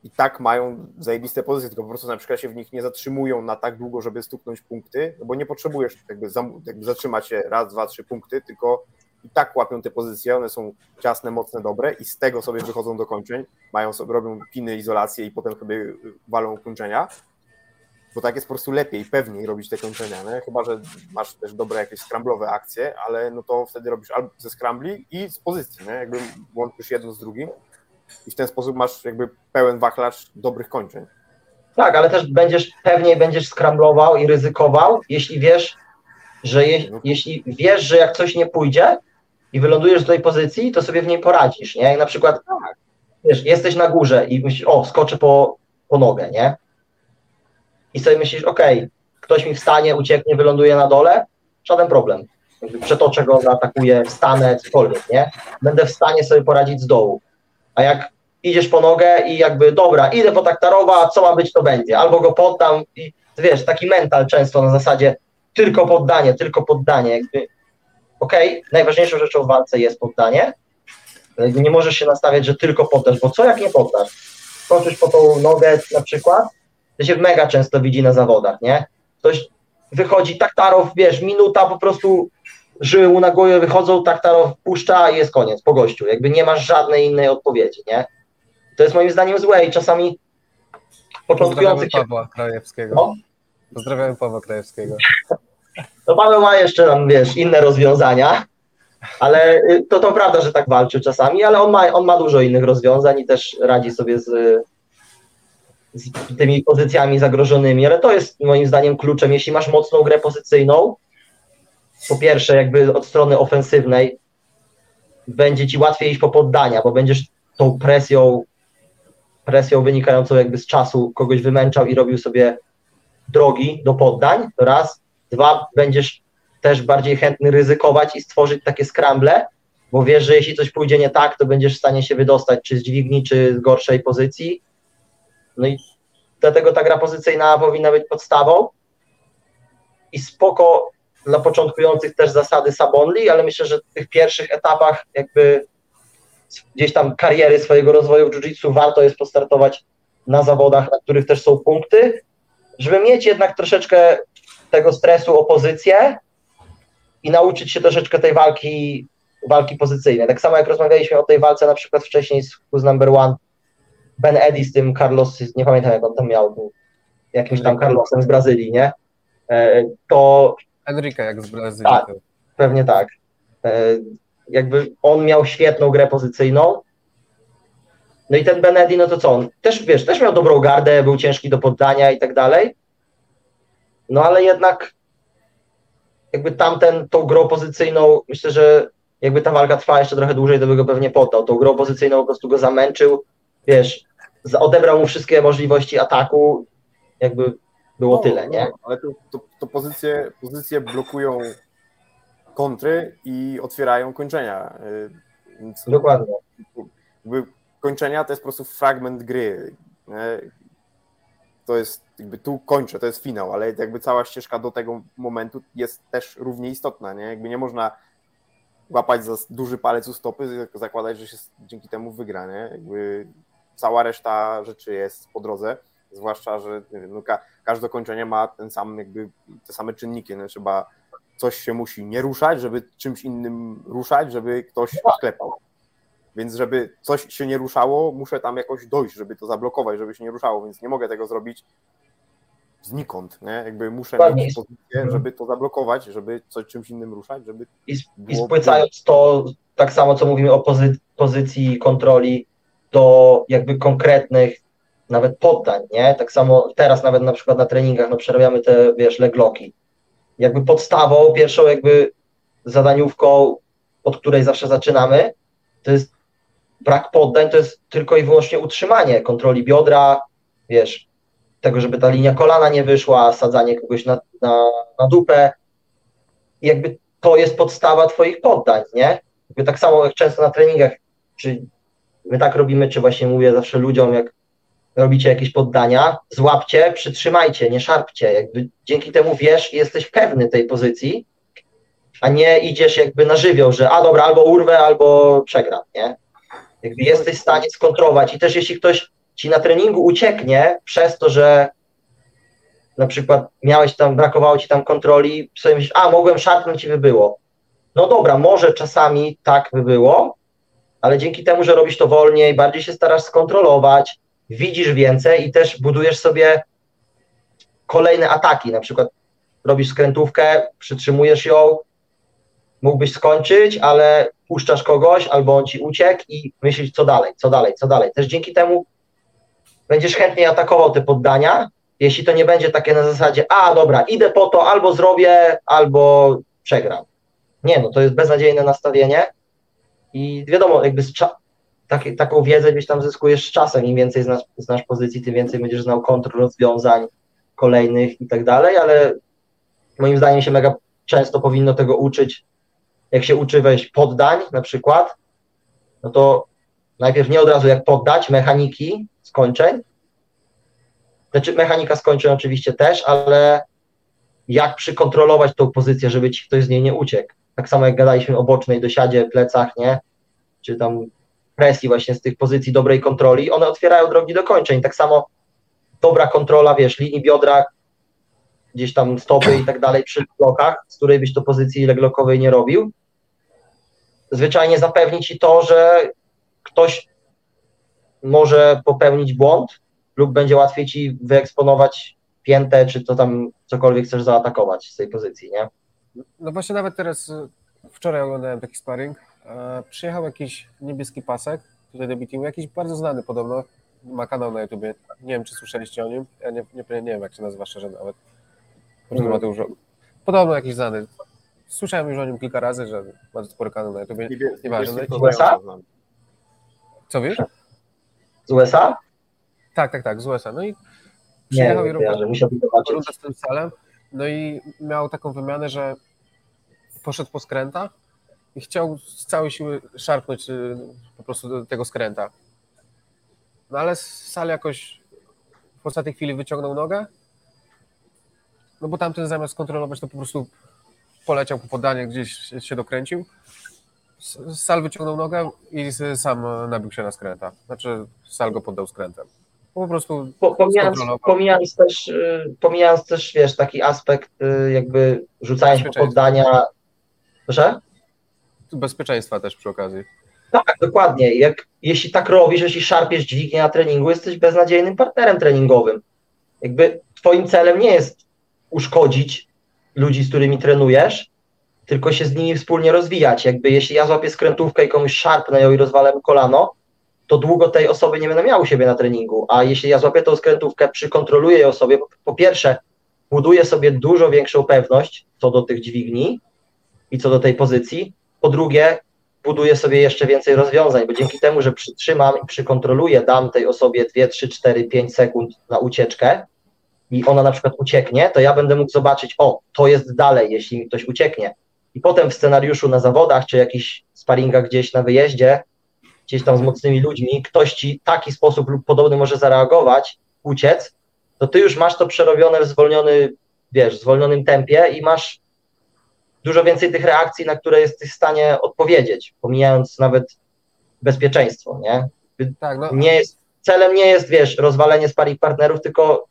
i tak mają zajebiste pozycje, tylko po prostu na przykład się w nich nie zatrzymują na tak długo, żeby stuknąć punkty, no bo nie potrzebujesz jakby, jakby zatrzymać się raz, dwa, trzy punkty, tylko i tak łapią te pozycje, one są ciasne, mocne, dobre i z tego sobie wychodzą do kończeń, mają sobie, robią piny, izolację i potem sobie walą kończenia, bo tak jest po prostu lepiej, pewniej robić te kończenia, nie? chyba, że masz też dobre jakieś scramblowe akcje, ale no to wtedy robisz albo ze scrambli i z pozycji, nie? jakby łączysz jedno z drugim i w ten sposób masz jakby pełen wachlarz dobrych kończeń. Tak, ale też będziesz pewniej będziesz skramblował i ryzykował, jeśli wiesz, że je, mhm. jeśli wiesz, że jak coś nie pójdzie i wylądujesz w tej pozycji, to sobie w niej poradzisz, nie? Jak na przykład wiesz, jesteś na górze i myślisz, o, skoczę po, po nogę, nie? I sobie myślisz, okej, okay, ktoś mi wstanie, ucieknie, wyląduje na dole, żaden problem. Przetoczę go, zaatakuję, wstanę, cokolwiek, nie? Będę w stanie sobie poradzić z dołu. A jak idziesz po nogę i jakby, dobra, idę po taktarowa, co ma być, to będzie. Albo go poddam i wiesz, taki mental często na zasadzie tylko poddanie, tylko poddanie. Jakby, okej, okay, najważniejszą rzeczą w walce jest poddanie. Nie możesz się nastawiać, że tylko poddasz, bo co jak nie poddasz? Skoczysz po tą nogę na przykład, to się mega często widzi na zawodach, nie? Ktoś wychodzi, taktarow, wiesz, minuta po prostu żyły mu na głowie wychodzą, taktarow puszcza i jest koniec, po gościu. Jakby nie masz żadnej innej odpowiedzi, nie? To jest moim zdaniem złe i czasami początkujących się... Pawła Krajewskiego. No? Pozdrawiamy Pawła Krajewskiego. *laughs* No Paweł ma jeszcze tam, wiesz, inne rozwiązania, ale y, to, to prawda, że tak walczy czasami, ale on ma, on ma dużo innych rozwiązań i też radzi sobie z, z tymi pozycjami zagrożonymi, ale to jest moim zdaniem kluczem. Jeśli masz mocną grę pozycyjną, po pierwsze jakby od strony ofensywnej będzie ci łatwiej iść po poddania, bo będziesz tą presją presją wynikającą jakby z czasu kogoś wymęczał i robił sobie drogi do poddań, to raz. Dwa, będziesz też bardziej chętny ryzykować i stworzyć takie skramble, bo wiesz, że jeśli coś pójdzie nie tak, to będziesz w stanie się wydostać czy z dźwigni, czy z gorszej pozycji. No i dlatego ta gra pozycyjna powinna być podstawą. I spoko dla początkujących też zasady Sabonli, ale myślę, że w tych pierwszych etapach jakby gdzieś tam kariery swojego rozwoju w jiu-jitsu warto jest postartować na zawodach, na których też są punkty, żeby mieć jednak troszeczkę tego stresu opozycję i nauczyć się troszeczkę tej walki, walki pozycyjnej. Tak samo jak rozmawialiśmy o tej walce na przykład wcześniej z Who's Number One, Ben Eddy z tym Carlos, nie pamiętam jak on tam miał, jakimś tam Carlosem z Brazylii, nie? E, to... Enrique jak z Brazylii. Tak, pewnie tak. E, jakby on miał świetną grę pozycyjną. No i ten Benedi, no to co on? Też wiesz, też miał dobrą gardę, był ciężki do poddania i tak dalej. No ale jednak jakby tamten tą grą pozycyjną, myślę, że jakby ta walka trwała jeszcze trochę dłużej, to by go pewnie poddał. Tą grą pozycyjną po prostu go zamęczył, wiesz, odebrał mu wszystkie możliwości ataku, jakby było tyle, nie? Ale to, to, to pozycje, pozycje blokują kontry i otwierają kończenia. Y, więc Dokładnie. kończenia to jest po prostu fragment gry. To jest jakby tu kończę, to jest finał, ale jakby cała ścieżka do tego momentu jest też równie istotna, nie? Jakby nie można łapać za duży palec u stopy, zakładać, że się dzięki temu wygra, nie? Jakby cała reszta rzeczy jest po drodze. Zwłaszcza, że wiem, no, ka każde dokończenie ma ten sam, jakby te same czynniki. No, trzeba coś się musi nie ruszać, żeby czymś innym ruszać, żeby ktoś sklepał. Więc żeby coś się nie ruszało, muszę tam jakoś dojść, żeby to zablokować, żeby się nie ruszało, więc nie mogę tego zrobić znikąd, nie? Jakby muszę mieć pozycję, mhm. żeby to zablokować, żeby coś czymś innym ruszać, żeby... I, i spłycając to, tak samo co mówimy o pozy pozycji kontroli, do jakby konkretnych nawet poddań, nie? Tak samo teraz nawet na przykład na treningach, no przerabiamy te, wiesz, legloki. Jakby podstawą, pierwszą jakby zadaniówką, od której zawsze zaczynamy, to jest brak poddań, to jest tylko i wyłącznie utrzymanie kontroli biodra, wiesz, tego, żeby ta linia kolana nie wyszła, sadzanie kogoś na, na, na dupę. I jakby to jest podstawa twoich poddań, nie? Jakby tak samo jak często na treningach, czy my tak robimy, czy właśnie mówię zawsze ludziom, jak robicie jakieś poddania, złapcie, przytrzymajcie, nie szarpcie. Jakby dzięki temu wiesz i jesteś pewny tej pozycji, a nie idziesz jakby na żywioł, że a dobra, albo urwę, albo przegram, nie? Jakby jesteś w stanie skontrolować i też jeśli ktoś ci na treningu ucieknie przez to, że na przykład miałeś tam, brakowało ci tam kontroli, sobie myślisz, a mogłem szarpnąć i by było. No dobra, może czasami tak by było, ale dzięki temu, że robisz to wolniej, bardziej się starasz skontrolować, widzisz więcej i też budujesz sobie kolejne ataki, na przykład robisz skrętówkę, przytrzymujesz ją, mógłbyś skończyć, ale puszczasz kogoś, albo on ci uciekł i myślisz, co dalej, co dalej, co dalej. Też dzięki temu będziesz chętniej atakował te poddania, jeśli to nie będzie takie na zasadzie, a dobra, idę po to, albo zrobię, albo przegram. Nie, no to jest beznadziejne nastawienie i wiadomo, jakby taką wiedzę gdzieś tam zyskujesz z czasem, im więcej znasz, znasz pozycji, tym więcej będziesz znał kontrol rozwiązań kolejnych i tak dalej, ale moim zdaniem się mega często powinno tego uczyć, jak się uczy wejść poddań na przykład, no to najpierw nie od razu jak poddać mechaniki, skończeń. Znaczy mechanika skończeń oczywiście też, ale jak przykontrolować tą pozycję, żeby ci ktoś z niej nie uciekł. Tak samo jak gadaliśmy o bocznej dosiadzie, plecach, nie? Czy tam presji właśnie z tych pozycji dobrej kontroli, one otwierają drogi do kończeń. Tak samo dobra kontrola, wiesz, linii biodra, gdzieś tam stopy i tak dalej przy blokach, z której byś to pozycji leglokowej nie robił, zwyczajnie zapewni ci to, że ktoś może popełnić błąd lub będzie łatwiej ci wyeksponować piętę, czy to tam cokolwiek chcesz zaatakować z tej pozycji, nie? No właśnie nawet teraz, y, wczoraj oglądałem taki sparring, e, przyjechał jakiś niebieski pasek tutaj do BTU, jakiś bardzo znany podobno, ma kanał na YouTubie, nie wiem czy słyszeliście o nim, ja nie, nie, nie wiem jak się nazywa szczerze nawet, mm. Mateusz, podobno jakiś znany, słyszałem już o nim kilka razy, że ma spory kanał na YouTubie, nieważne. No, Co wiesz? Z USA? Tak, tak, tak, z USA. No i przyjechał nie, i robił rundę z tym salem, no i miał taką wymianę, że poszedł po skręta i chciał z całej siły szarpnąć y, po prostu tego skręta. No ale sal jakoś w ostatniej chwili wyciągnął nogę, no bo tamten zamiast kontrolować, to po prostu poleciał po podanie, gdzieś się dokręcił Sal wyciągnął nogę i sam nabił się na skręta. Znaczy, Sal go poddał skrętem. Po prostu. Po, pomijając, pomijając, też, y, pomijając też, wiesz, taki aspekt y, jakby rzucania się poddania. Proszę? Bezpieczeństwa też przy okazji. Tak, dokładnie. Jak, jeśli tak robisz, jeśli szarpiesz dźwignię na treningu, jesteś beznadziejnym partnerem treningowym. Jakby twoim celem nie jest uszkodzić ludzi, z którymi trenujesz, tylko się z nimi wspólnie rozwijać. Jakby jeśli ja złapię skrętówkę i komuś szarpnę ją i rozwalę kolano, to długo tej osoby nie będę miał u siebie na treningu. A jeśli ja złapię tą skrętówkę, przykontroluję ją sobie, po, pierwsze, buduję sobie dużo większą pewność co do tych dźwigni i co do tej pozycji. Po drugie, buduję sobie jeszcze więcej rozwiązań, bo dzięki temu, że przytrzymam i przykontroluję, dam tej osobie 2, 3, 4, 5 sekund na ucieczkę i ona na przykład ucieknie, to ja będę mógł zobaczyć, o, to jest dalej, jeśli mi ktoś ucieknie. I potem w scenariuszu na zawodach, czy jakichś sparingach gdzieś na wyjeździe, gdzieś tam z mocnymi ludźmi, ktoś ci taki sposób lub podobny może zareagować, uciec, to ty już masz to przerobione w zwolniony, wiesz, w zwolnionym tempie i masz dużo więcej tych reakcji, na które jesteś w stanie odpowiedzieć, pomijając nawet bezpieczeństwo, nie? Tak, no. Nie jest celem nie jest, wiesz, rozwalenie sparring partnerów, tylko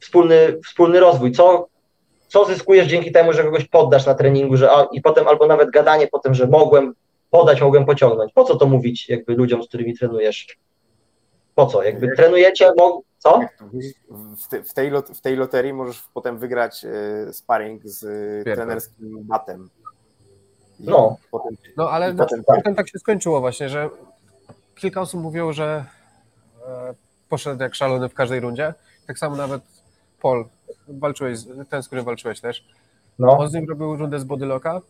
wspólny, wspólny rozwój. Co, co zyskujesz dzięki temu, że kogoś poddasz na treningu, że a, i potem albo nawet gadanie po tym, że mogłem podać, mogłem pociągnąć. Po co to mówić jakby ludziom, z którymi trenujesz? Po co? Jakby trenujecie, mo- co? W, te, w, tej lot, w tej loterii możesz potem wygrać e, sparring z e, trenerskim batem. I no. Potem, no ale potem, tak. potem tak się skończyło właśnie, że kilka osób mówiło, że e, poszedł jak szalony w każdej rundzie. Tak samo nawet Paul, walczyłeś, ten z którym walczyłeś też. No. On z nim robił rundę z bodylocka.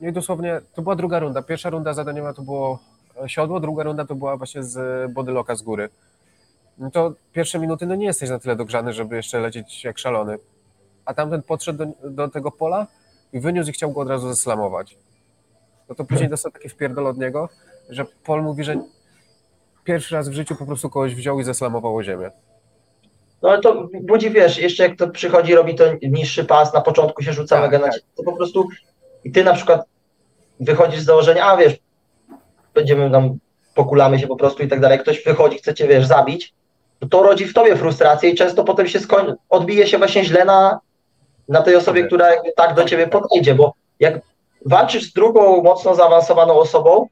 No I dosłownie to była druga runda. Pierwsza runda zadaniowa to było siodło, druga runda to była właśnie z bodylocka z góry. No to pierwsze minuty no nie jesteś na tyle dogrzany, żeby jeszcze lecieć jak szalony. A tamten podszedł do, do tego pola i wyniósł i chciał go od razu zeslamować. No to później dostał taki wpierdol od niego, że Paul mówi, że pierwszy raz w życiu po prostu kogoś wziął i zeslamował o ziemię. No ale to budzi, wiesz, jeszcze jak to przychodzi, robi to niższy pas, na początku się rzuca tak, mega tak. to po prostu i ty na przykład wychodzisz z założenia, a wiesz, będziemy tam, pokulamy się po prostu i tak dalej, ktoś wychodzi, chce cię, wiesz, zabić, to, rodzi w tobie frustrację i często potem się skoń, odbije się właśnie źle na, na tej osobie, okay. która tak do ciebie podejdzie, bo jak walczysz z drugą mocno zaawansowaną osobą,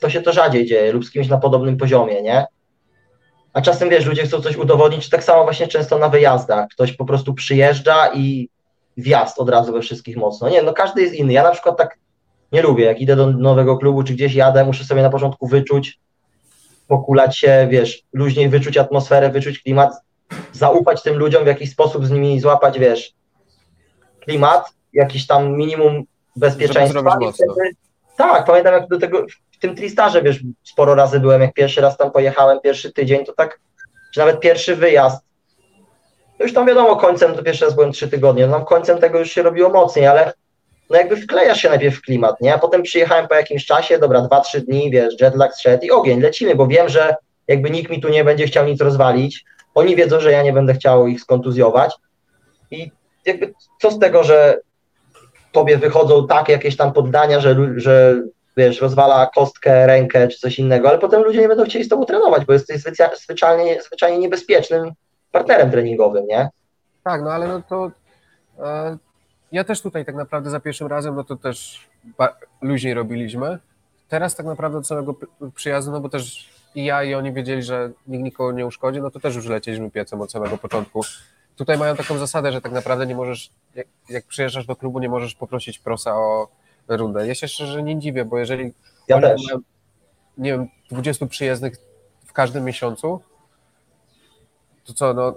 to się to rzadziej dzieje lub z kimś na podobnym poziomie, nie? A czasem wiesz, ludzie chcą coś udowodnić, tak samo właśnie często na wyjazdach. Ktoś po prostu przyjeżdża i wjazd od razu we wszystkich mocno. Nie, no każdy jest inny. Ja na przykład tak nie lubię. Jak idę do nowego klubu czy gdzieś jadę, muszę sobie na początku wyczuć, pokulać się, wiesz, luźniej wyczuć atmosferę, wyczuć klimat, zaufać tym ludziom, w jakiś sposób z nimi złapać, wiesz, klimat, jakiś tam minimum bezpieczeństwa. Wtedy, tak, pamiętam jak do tego, w tym Tristarze, wiesz, sporo razy byłem, jak pierwszy raz tam pojechałem, pierwszy tydzień, to tak, czy nawet pierwszy wyjazd, już tam wiadomo, końcem, to pierwszy raz byłem trzy tygodnie, no tam końcem tego już się robiło mocniej, ale no jakby wklejasz się najpierw w klimat, nie? A potem przyjechałem po jakimś czasie, dobra, dwa, trzy dni, wiesz, jetlag zszedł i ogień, lecimy, bo wiem, że jakby nikt mi tu nie będzie chciał nic rozwalić, oni wiedzą, że ja nie będę chciał ich skontuzjować i jakby co z tego, że tobie wychodzą tak jakieś tam poddania, że, że wiesz, rozwala kostkę, rękę czy coś innego, ale potem ludzie nie będą chcieli z tobą trenować, bo jesteś zwyczajnie, zwyczajnie niebezpiecznym partnerem treningowym, nie? Tak, no ale no to e, ja też tutaj tak naprawdę za pierwszym razem, no to też luźniej robiliśmy. Teraz tak naprawdę od samego przyjazdu, no bo też i ja i oni wiedzieli, że nikt nikogo nie uszkodzi, no to też już lecieliśmy piecem od samego początku. Tutaj mają taką zasadę, że tak naprawdę nie możesz, jak, jak przyjeżdżasz do klubu, nie możesz poprosić prosa o rundę. Ja się szczerze nie dziwię, bo jeżeli ja też. Mają, nie wiem, 20 przyjezdnych w każdym miesiącu, to co, no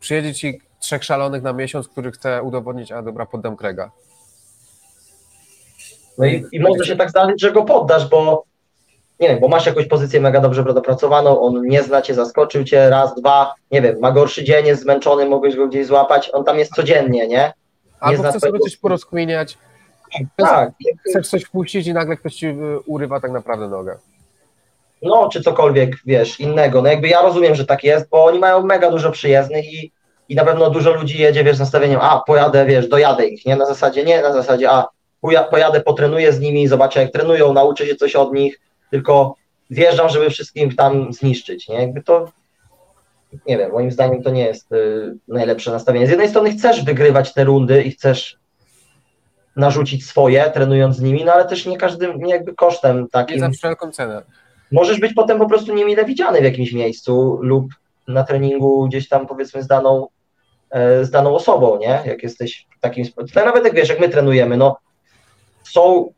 przyjedzie ci trzech szalonych na miesiąc, który chce udowodnić, a dobra, poddam Krega. No i, i może się tak zdarzyć, że go poddasz, bo nie wiem, bo masz jakąś pozycję mega dobrze dopracowaną, on nie zna cię, zaskoczył cię raz, dwa, nie wiem, ma gorszy dzień, jest zmęczony, mogłeś go gdzieś złapać, on tam jest codziennie, nie? nie Albo chce sobie coś porozkminiać, tak. Chcesz coś wpuścić i nagle ktoś ci y, urywa tak naprawdę nogę. No, czy cokolwiek, wiesz, innego. No jakby ja rozumiem, że tak jest, bo oni mają mega dużo przyjezdnych i, i na pewno dużo ludzi jedzie, wiesz, z nastawieniem, a pojadę, wiesz, dojadę ich, nie? Na zasadzie nie, na zasadzie, a pojadę, potrenuję z nimi, zobaczę jak trenują, nauczę się coś od nich, tylko wjeżdżam, żeby wszystkim tam zniszczyć, nie? Jakby to, nie wiem, moim zdaniem to nie jest y, najlepsze nastawienie. Z jednej strony chcesz wygrywać te rundy i chcesz narzucić swoje, trenując z nimi, no ale też nie każdym, nie jakby kosztem takim. Nie za wszelką cenę. Możesz być potem po prostu niemile widziany w jakimś miejscu lub na treningu gdzieś tam powiedzmy z daną, z daną osobą, nie? Jak jesteś takim, to nawet jak wiesz, jak my trenujemy, no są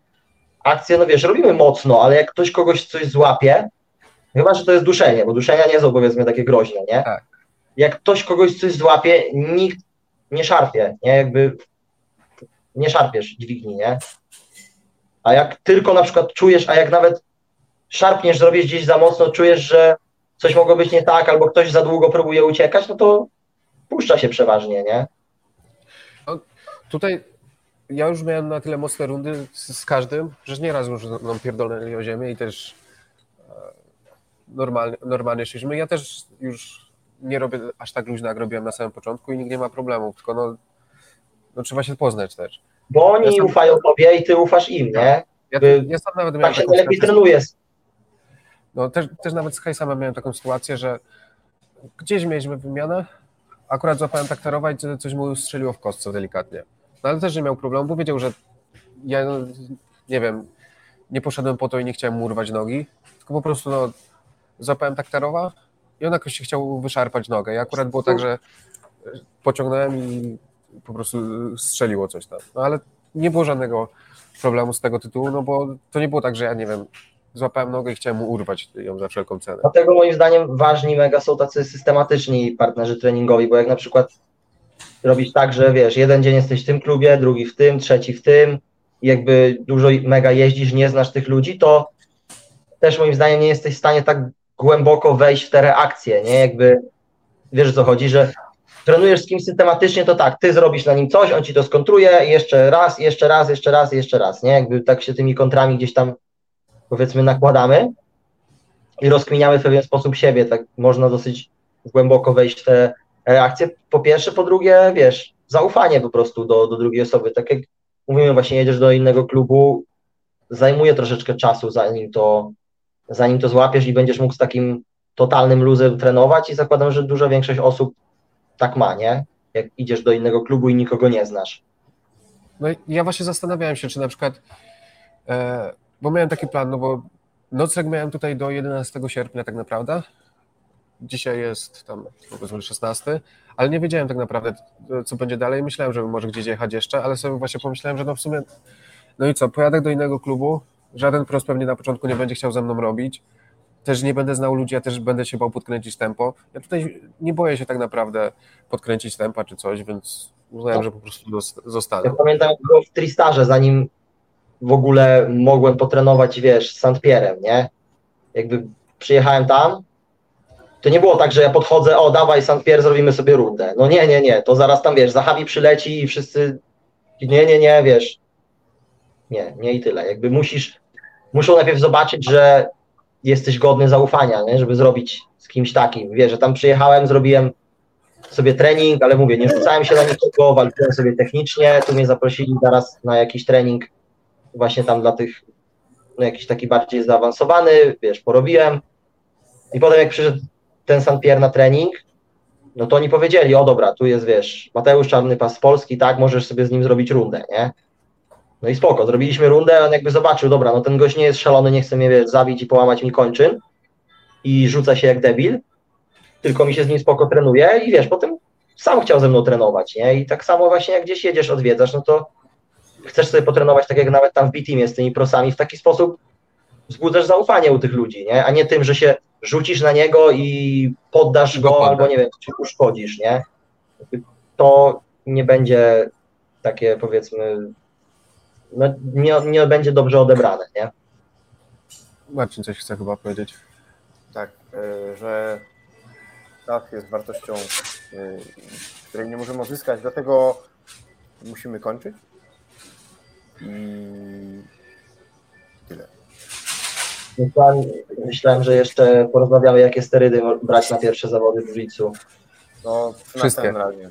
akcje, no wiesz, robimy mocno, ale jak ktoś kogoś coś złapie, chyba, że to jest duszenie, bo duszenia nie są powiedzmy takie groźne, nie? Tak. Jak ktoś kogoś coś złapie, nikt nie szarpie, nie? Jakby nie szarpiesz dźwigni, nie? A jak tylko na przykład czujesz, a jak nawet szarpniesz, zrobisz gdzieś za mocno, czujesz, że coś mogło być nie tak, albo ktoś za długo próbuje uciekać, no to puszcza się przeważnie, nie? No, tutaj ja już miałem na tyle mocne rundy z, z każdym, że nieraz już nam pierdolnęli o ziemię i też normalnie, normalnie szliśmy. Ja też już nie robię aż tak luźno, jak robiłem na samym początku i nikt nie ma problemów, tylko no, no trzeba się poznać też. Bo oni ja sam... ufają tobie i ty ufasz im, nie? Ja, ja sam nawet tak się najlepiej trenuje. no też, też nawet z Hejsama miałem taką sytuację, że gdzieś mieliśmy wymianę, akurat złapałem takterowa i coś mu strzeliło w kostce delikatnie. No ale też nie miał problemu, bo wiedział, że ja, no, nie wiem, nie poszedłem po to i nie chciałem mu urwać nogi, tylko po prostu no, złapałem takterowa i on jakoś chciał wyszarpać nogę. I akurat było tak, że pociągnąłem i po prostu strzeliło coś tam. No ale nie było żadnego problemu z tego tytułu, no bo to nie było tak, że ja nie wiem, złapałem nogę i chciałem mu urwać ją za wszelką cenę. Dlatego moim zdaniem ważni mega są tacy systematyczni partnerzy treningowi, bo jak na przykład robić tak, że wiesz, jeden dzień jesteś w tym klubie, drugi w tym, trzeci w tym i jakby dużo mega jeździsz, nie znasz tych ludzi, to też moim zdaniem nie jesteś w stanie tak głęboko wejść w te reakcje, nie? Jakby wiesz o co chodzi, że trenujesz z kimś systematycznie, to tak, ty zrobisz na nim coś, on ci to skontruje, jeszcze raz, jeszcze raz, jeszcze raz, jeszcze raz, nie? Jakby tak się tymi kontrami gdzieś tam powiedzmy nakładamy i rozkminiamy w pewien sposób siebie, tak można dosyć głęboko wejść w te reakcje, po pierwsze, po drugie, wiesz, zaufanie po prostu do, do drugiej osoby, tak jak mówimy, właśnie jedziesz do innego klubu, zajmuje troszeczkę czasu, zanim to, zanim to złapiesz i będziesz mógł z takim totalnym luzem trenować i zakładam, że duża większość osób tak ma, nie? Jak idziesz do innego klubu i nikogo nie znasz. No ja właśnie zastanawiałem się, czy na przykład, e, bo miałem taki plan, no bo nocleg miałem tutaj do 11 sierpnia tak naprawdę. Dzisiaj jest tam powiedzmy 16, ale nie wiedziałem tak naprawdę, co będzie dalej. Myślałem, że może gdzieś jechać jeszcze, ale sobie właśnie pomyślałem, że no w sumie, no i co, pojadę do innego klubu, żaden pros pewnie na początku nie będzie chciał ze mną robić, też nie będę znał ludzi, ja też będę się bał podkręcić tempo. Ja tutaj nie boję się tak naprawdę podkręcić tempa czy coś, więc uznałem, że po prostu zostanę. Ja pamiętam, było w Tristarze, zanim w ogóle mogłem potrenować, wiesz, z Pierem, nie? Jakby przyjechałem tam, to nie było tak, że ja podchodzę, o dawaj Pierre, zrobimy sobie rundę. No nie, nie, nie, to zaraz tam, wiesz, Zachawi przyleci i wszyscy, nie, nie, nie, wiesz, nie, nie i tyle. Jakby musisz, muszą najpierw zobaczyć, że jesteś godny zaufania, nie? żeby zrobić z kimś takim. Wiesz, że tam przyjechałem, zrobiłem sobie trening, ale mówię, nie rzucałem się na nikogo, walczyłem sobie technicznie, tu mnie zaprosili zaraz na jakiś trening właśnie tam dla tych, no jakiś taki bardziej zaawansowany, wiesz, porobiłem i potem jak przyszedł ten San Pierre na trening, no to oni powiedzieli, o dobra, tu jest, wiesz, Mateusz Czarny Pas Polski, tak, możesz sobie z nim zrobić rundę, nie? No i spoko, zrobiliśmy rundę, on jakby zobaczył, dobra, no ten gość nie jest szalony, nie chce mnie wiesz, zabić i połamać mi kończyn i rzuca się jak debil, tylko mi się z nim spoko trenuje i wiesz, potem sam chciał ze mną trenować, nie? I tak samo właśnie jak gdzieś jedziesz, odwiedzasz, no to chcesz sobie potrenować tak jak nawet tam w B-Teamie z tymi prosami, w taki sposób wzbudzasz zaufanie u tych ludzi, nie? A nie tym, że się rzucisz na niego i poddasz go, albo nie wiem, czy uszkodzisz, nie? To nie będzie takie powiedzmy no, nie, nie będzie dobrze odebrane, nie? Marcin coś chce chyba powiedzieć. Tak, e, że czas jest wartością, e, której nie możemy odzyskać, dlatego musimy kończyć. I tyle. Myślałem, że jeszcze porozmawiamy, jakie sterydy brać na pierwsze zawody w jiu No, wszystkie. Razie.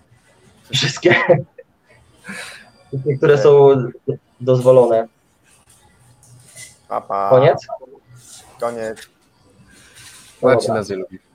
Wszystkie. Wszystkie, które są dozwolone. Pa, pa. Koniec? Koniec. Marcin lubi.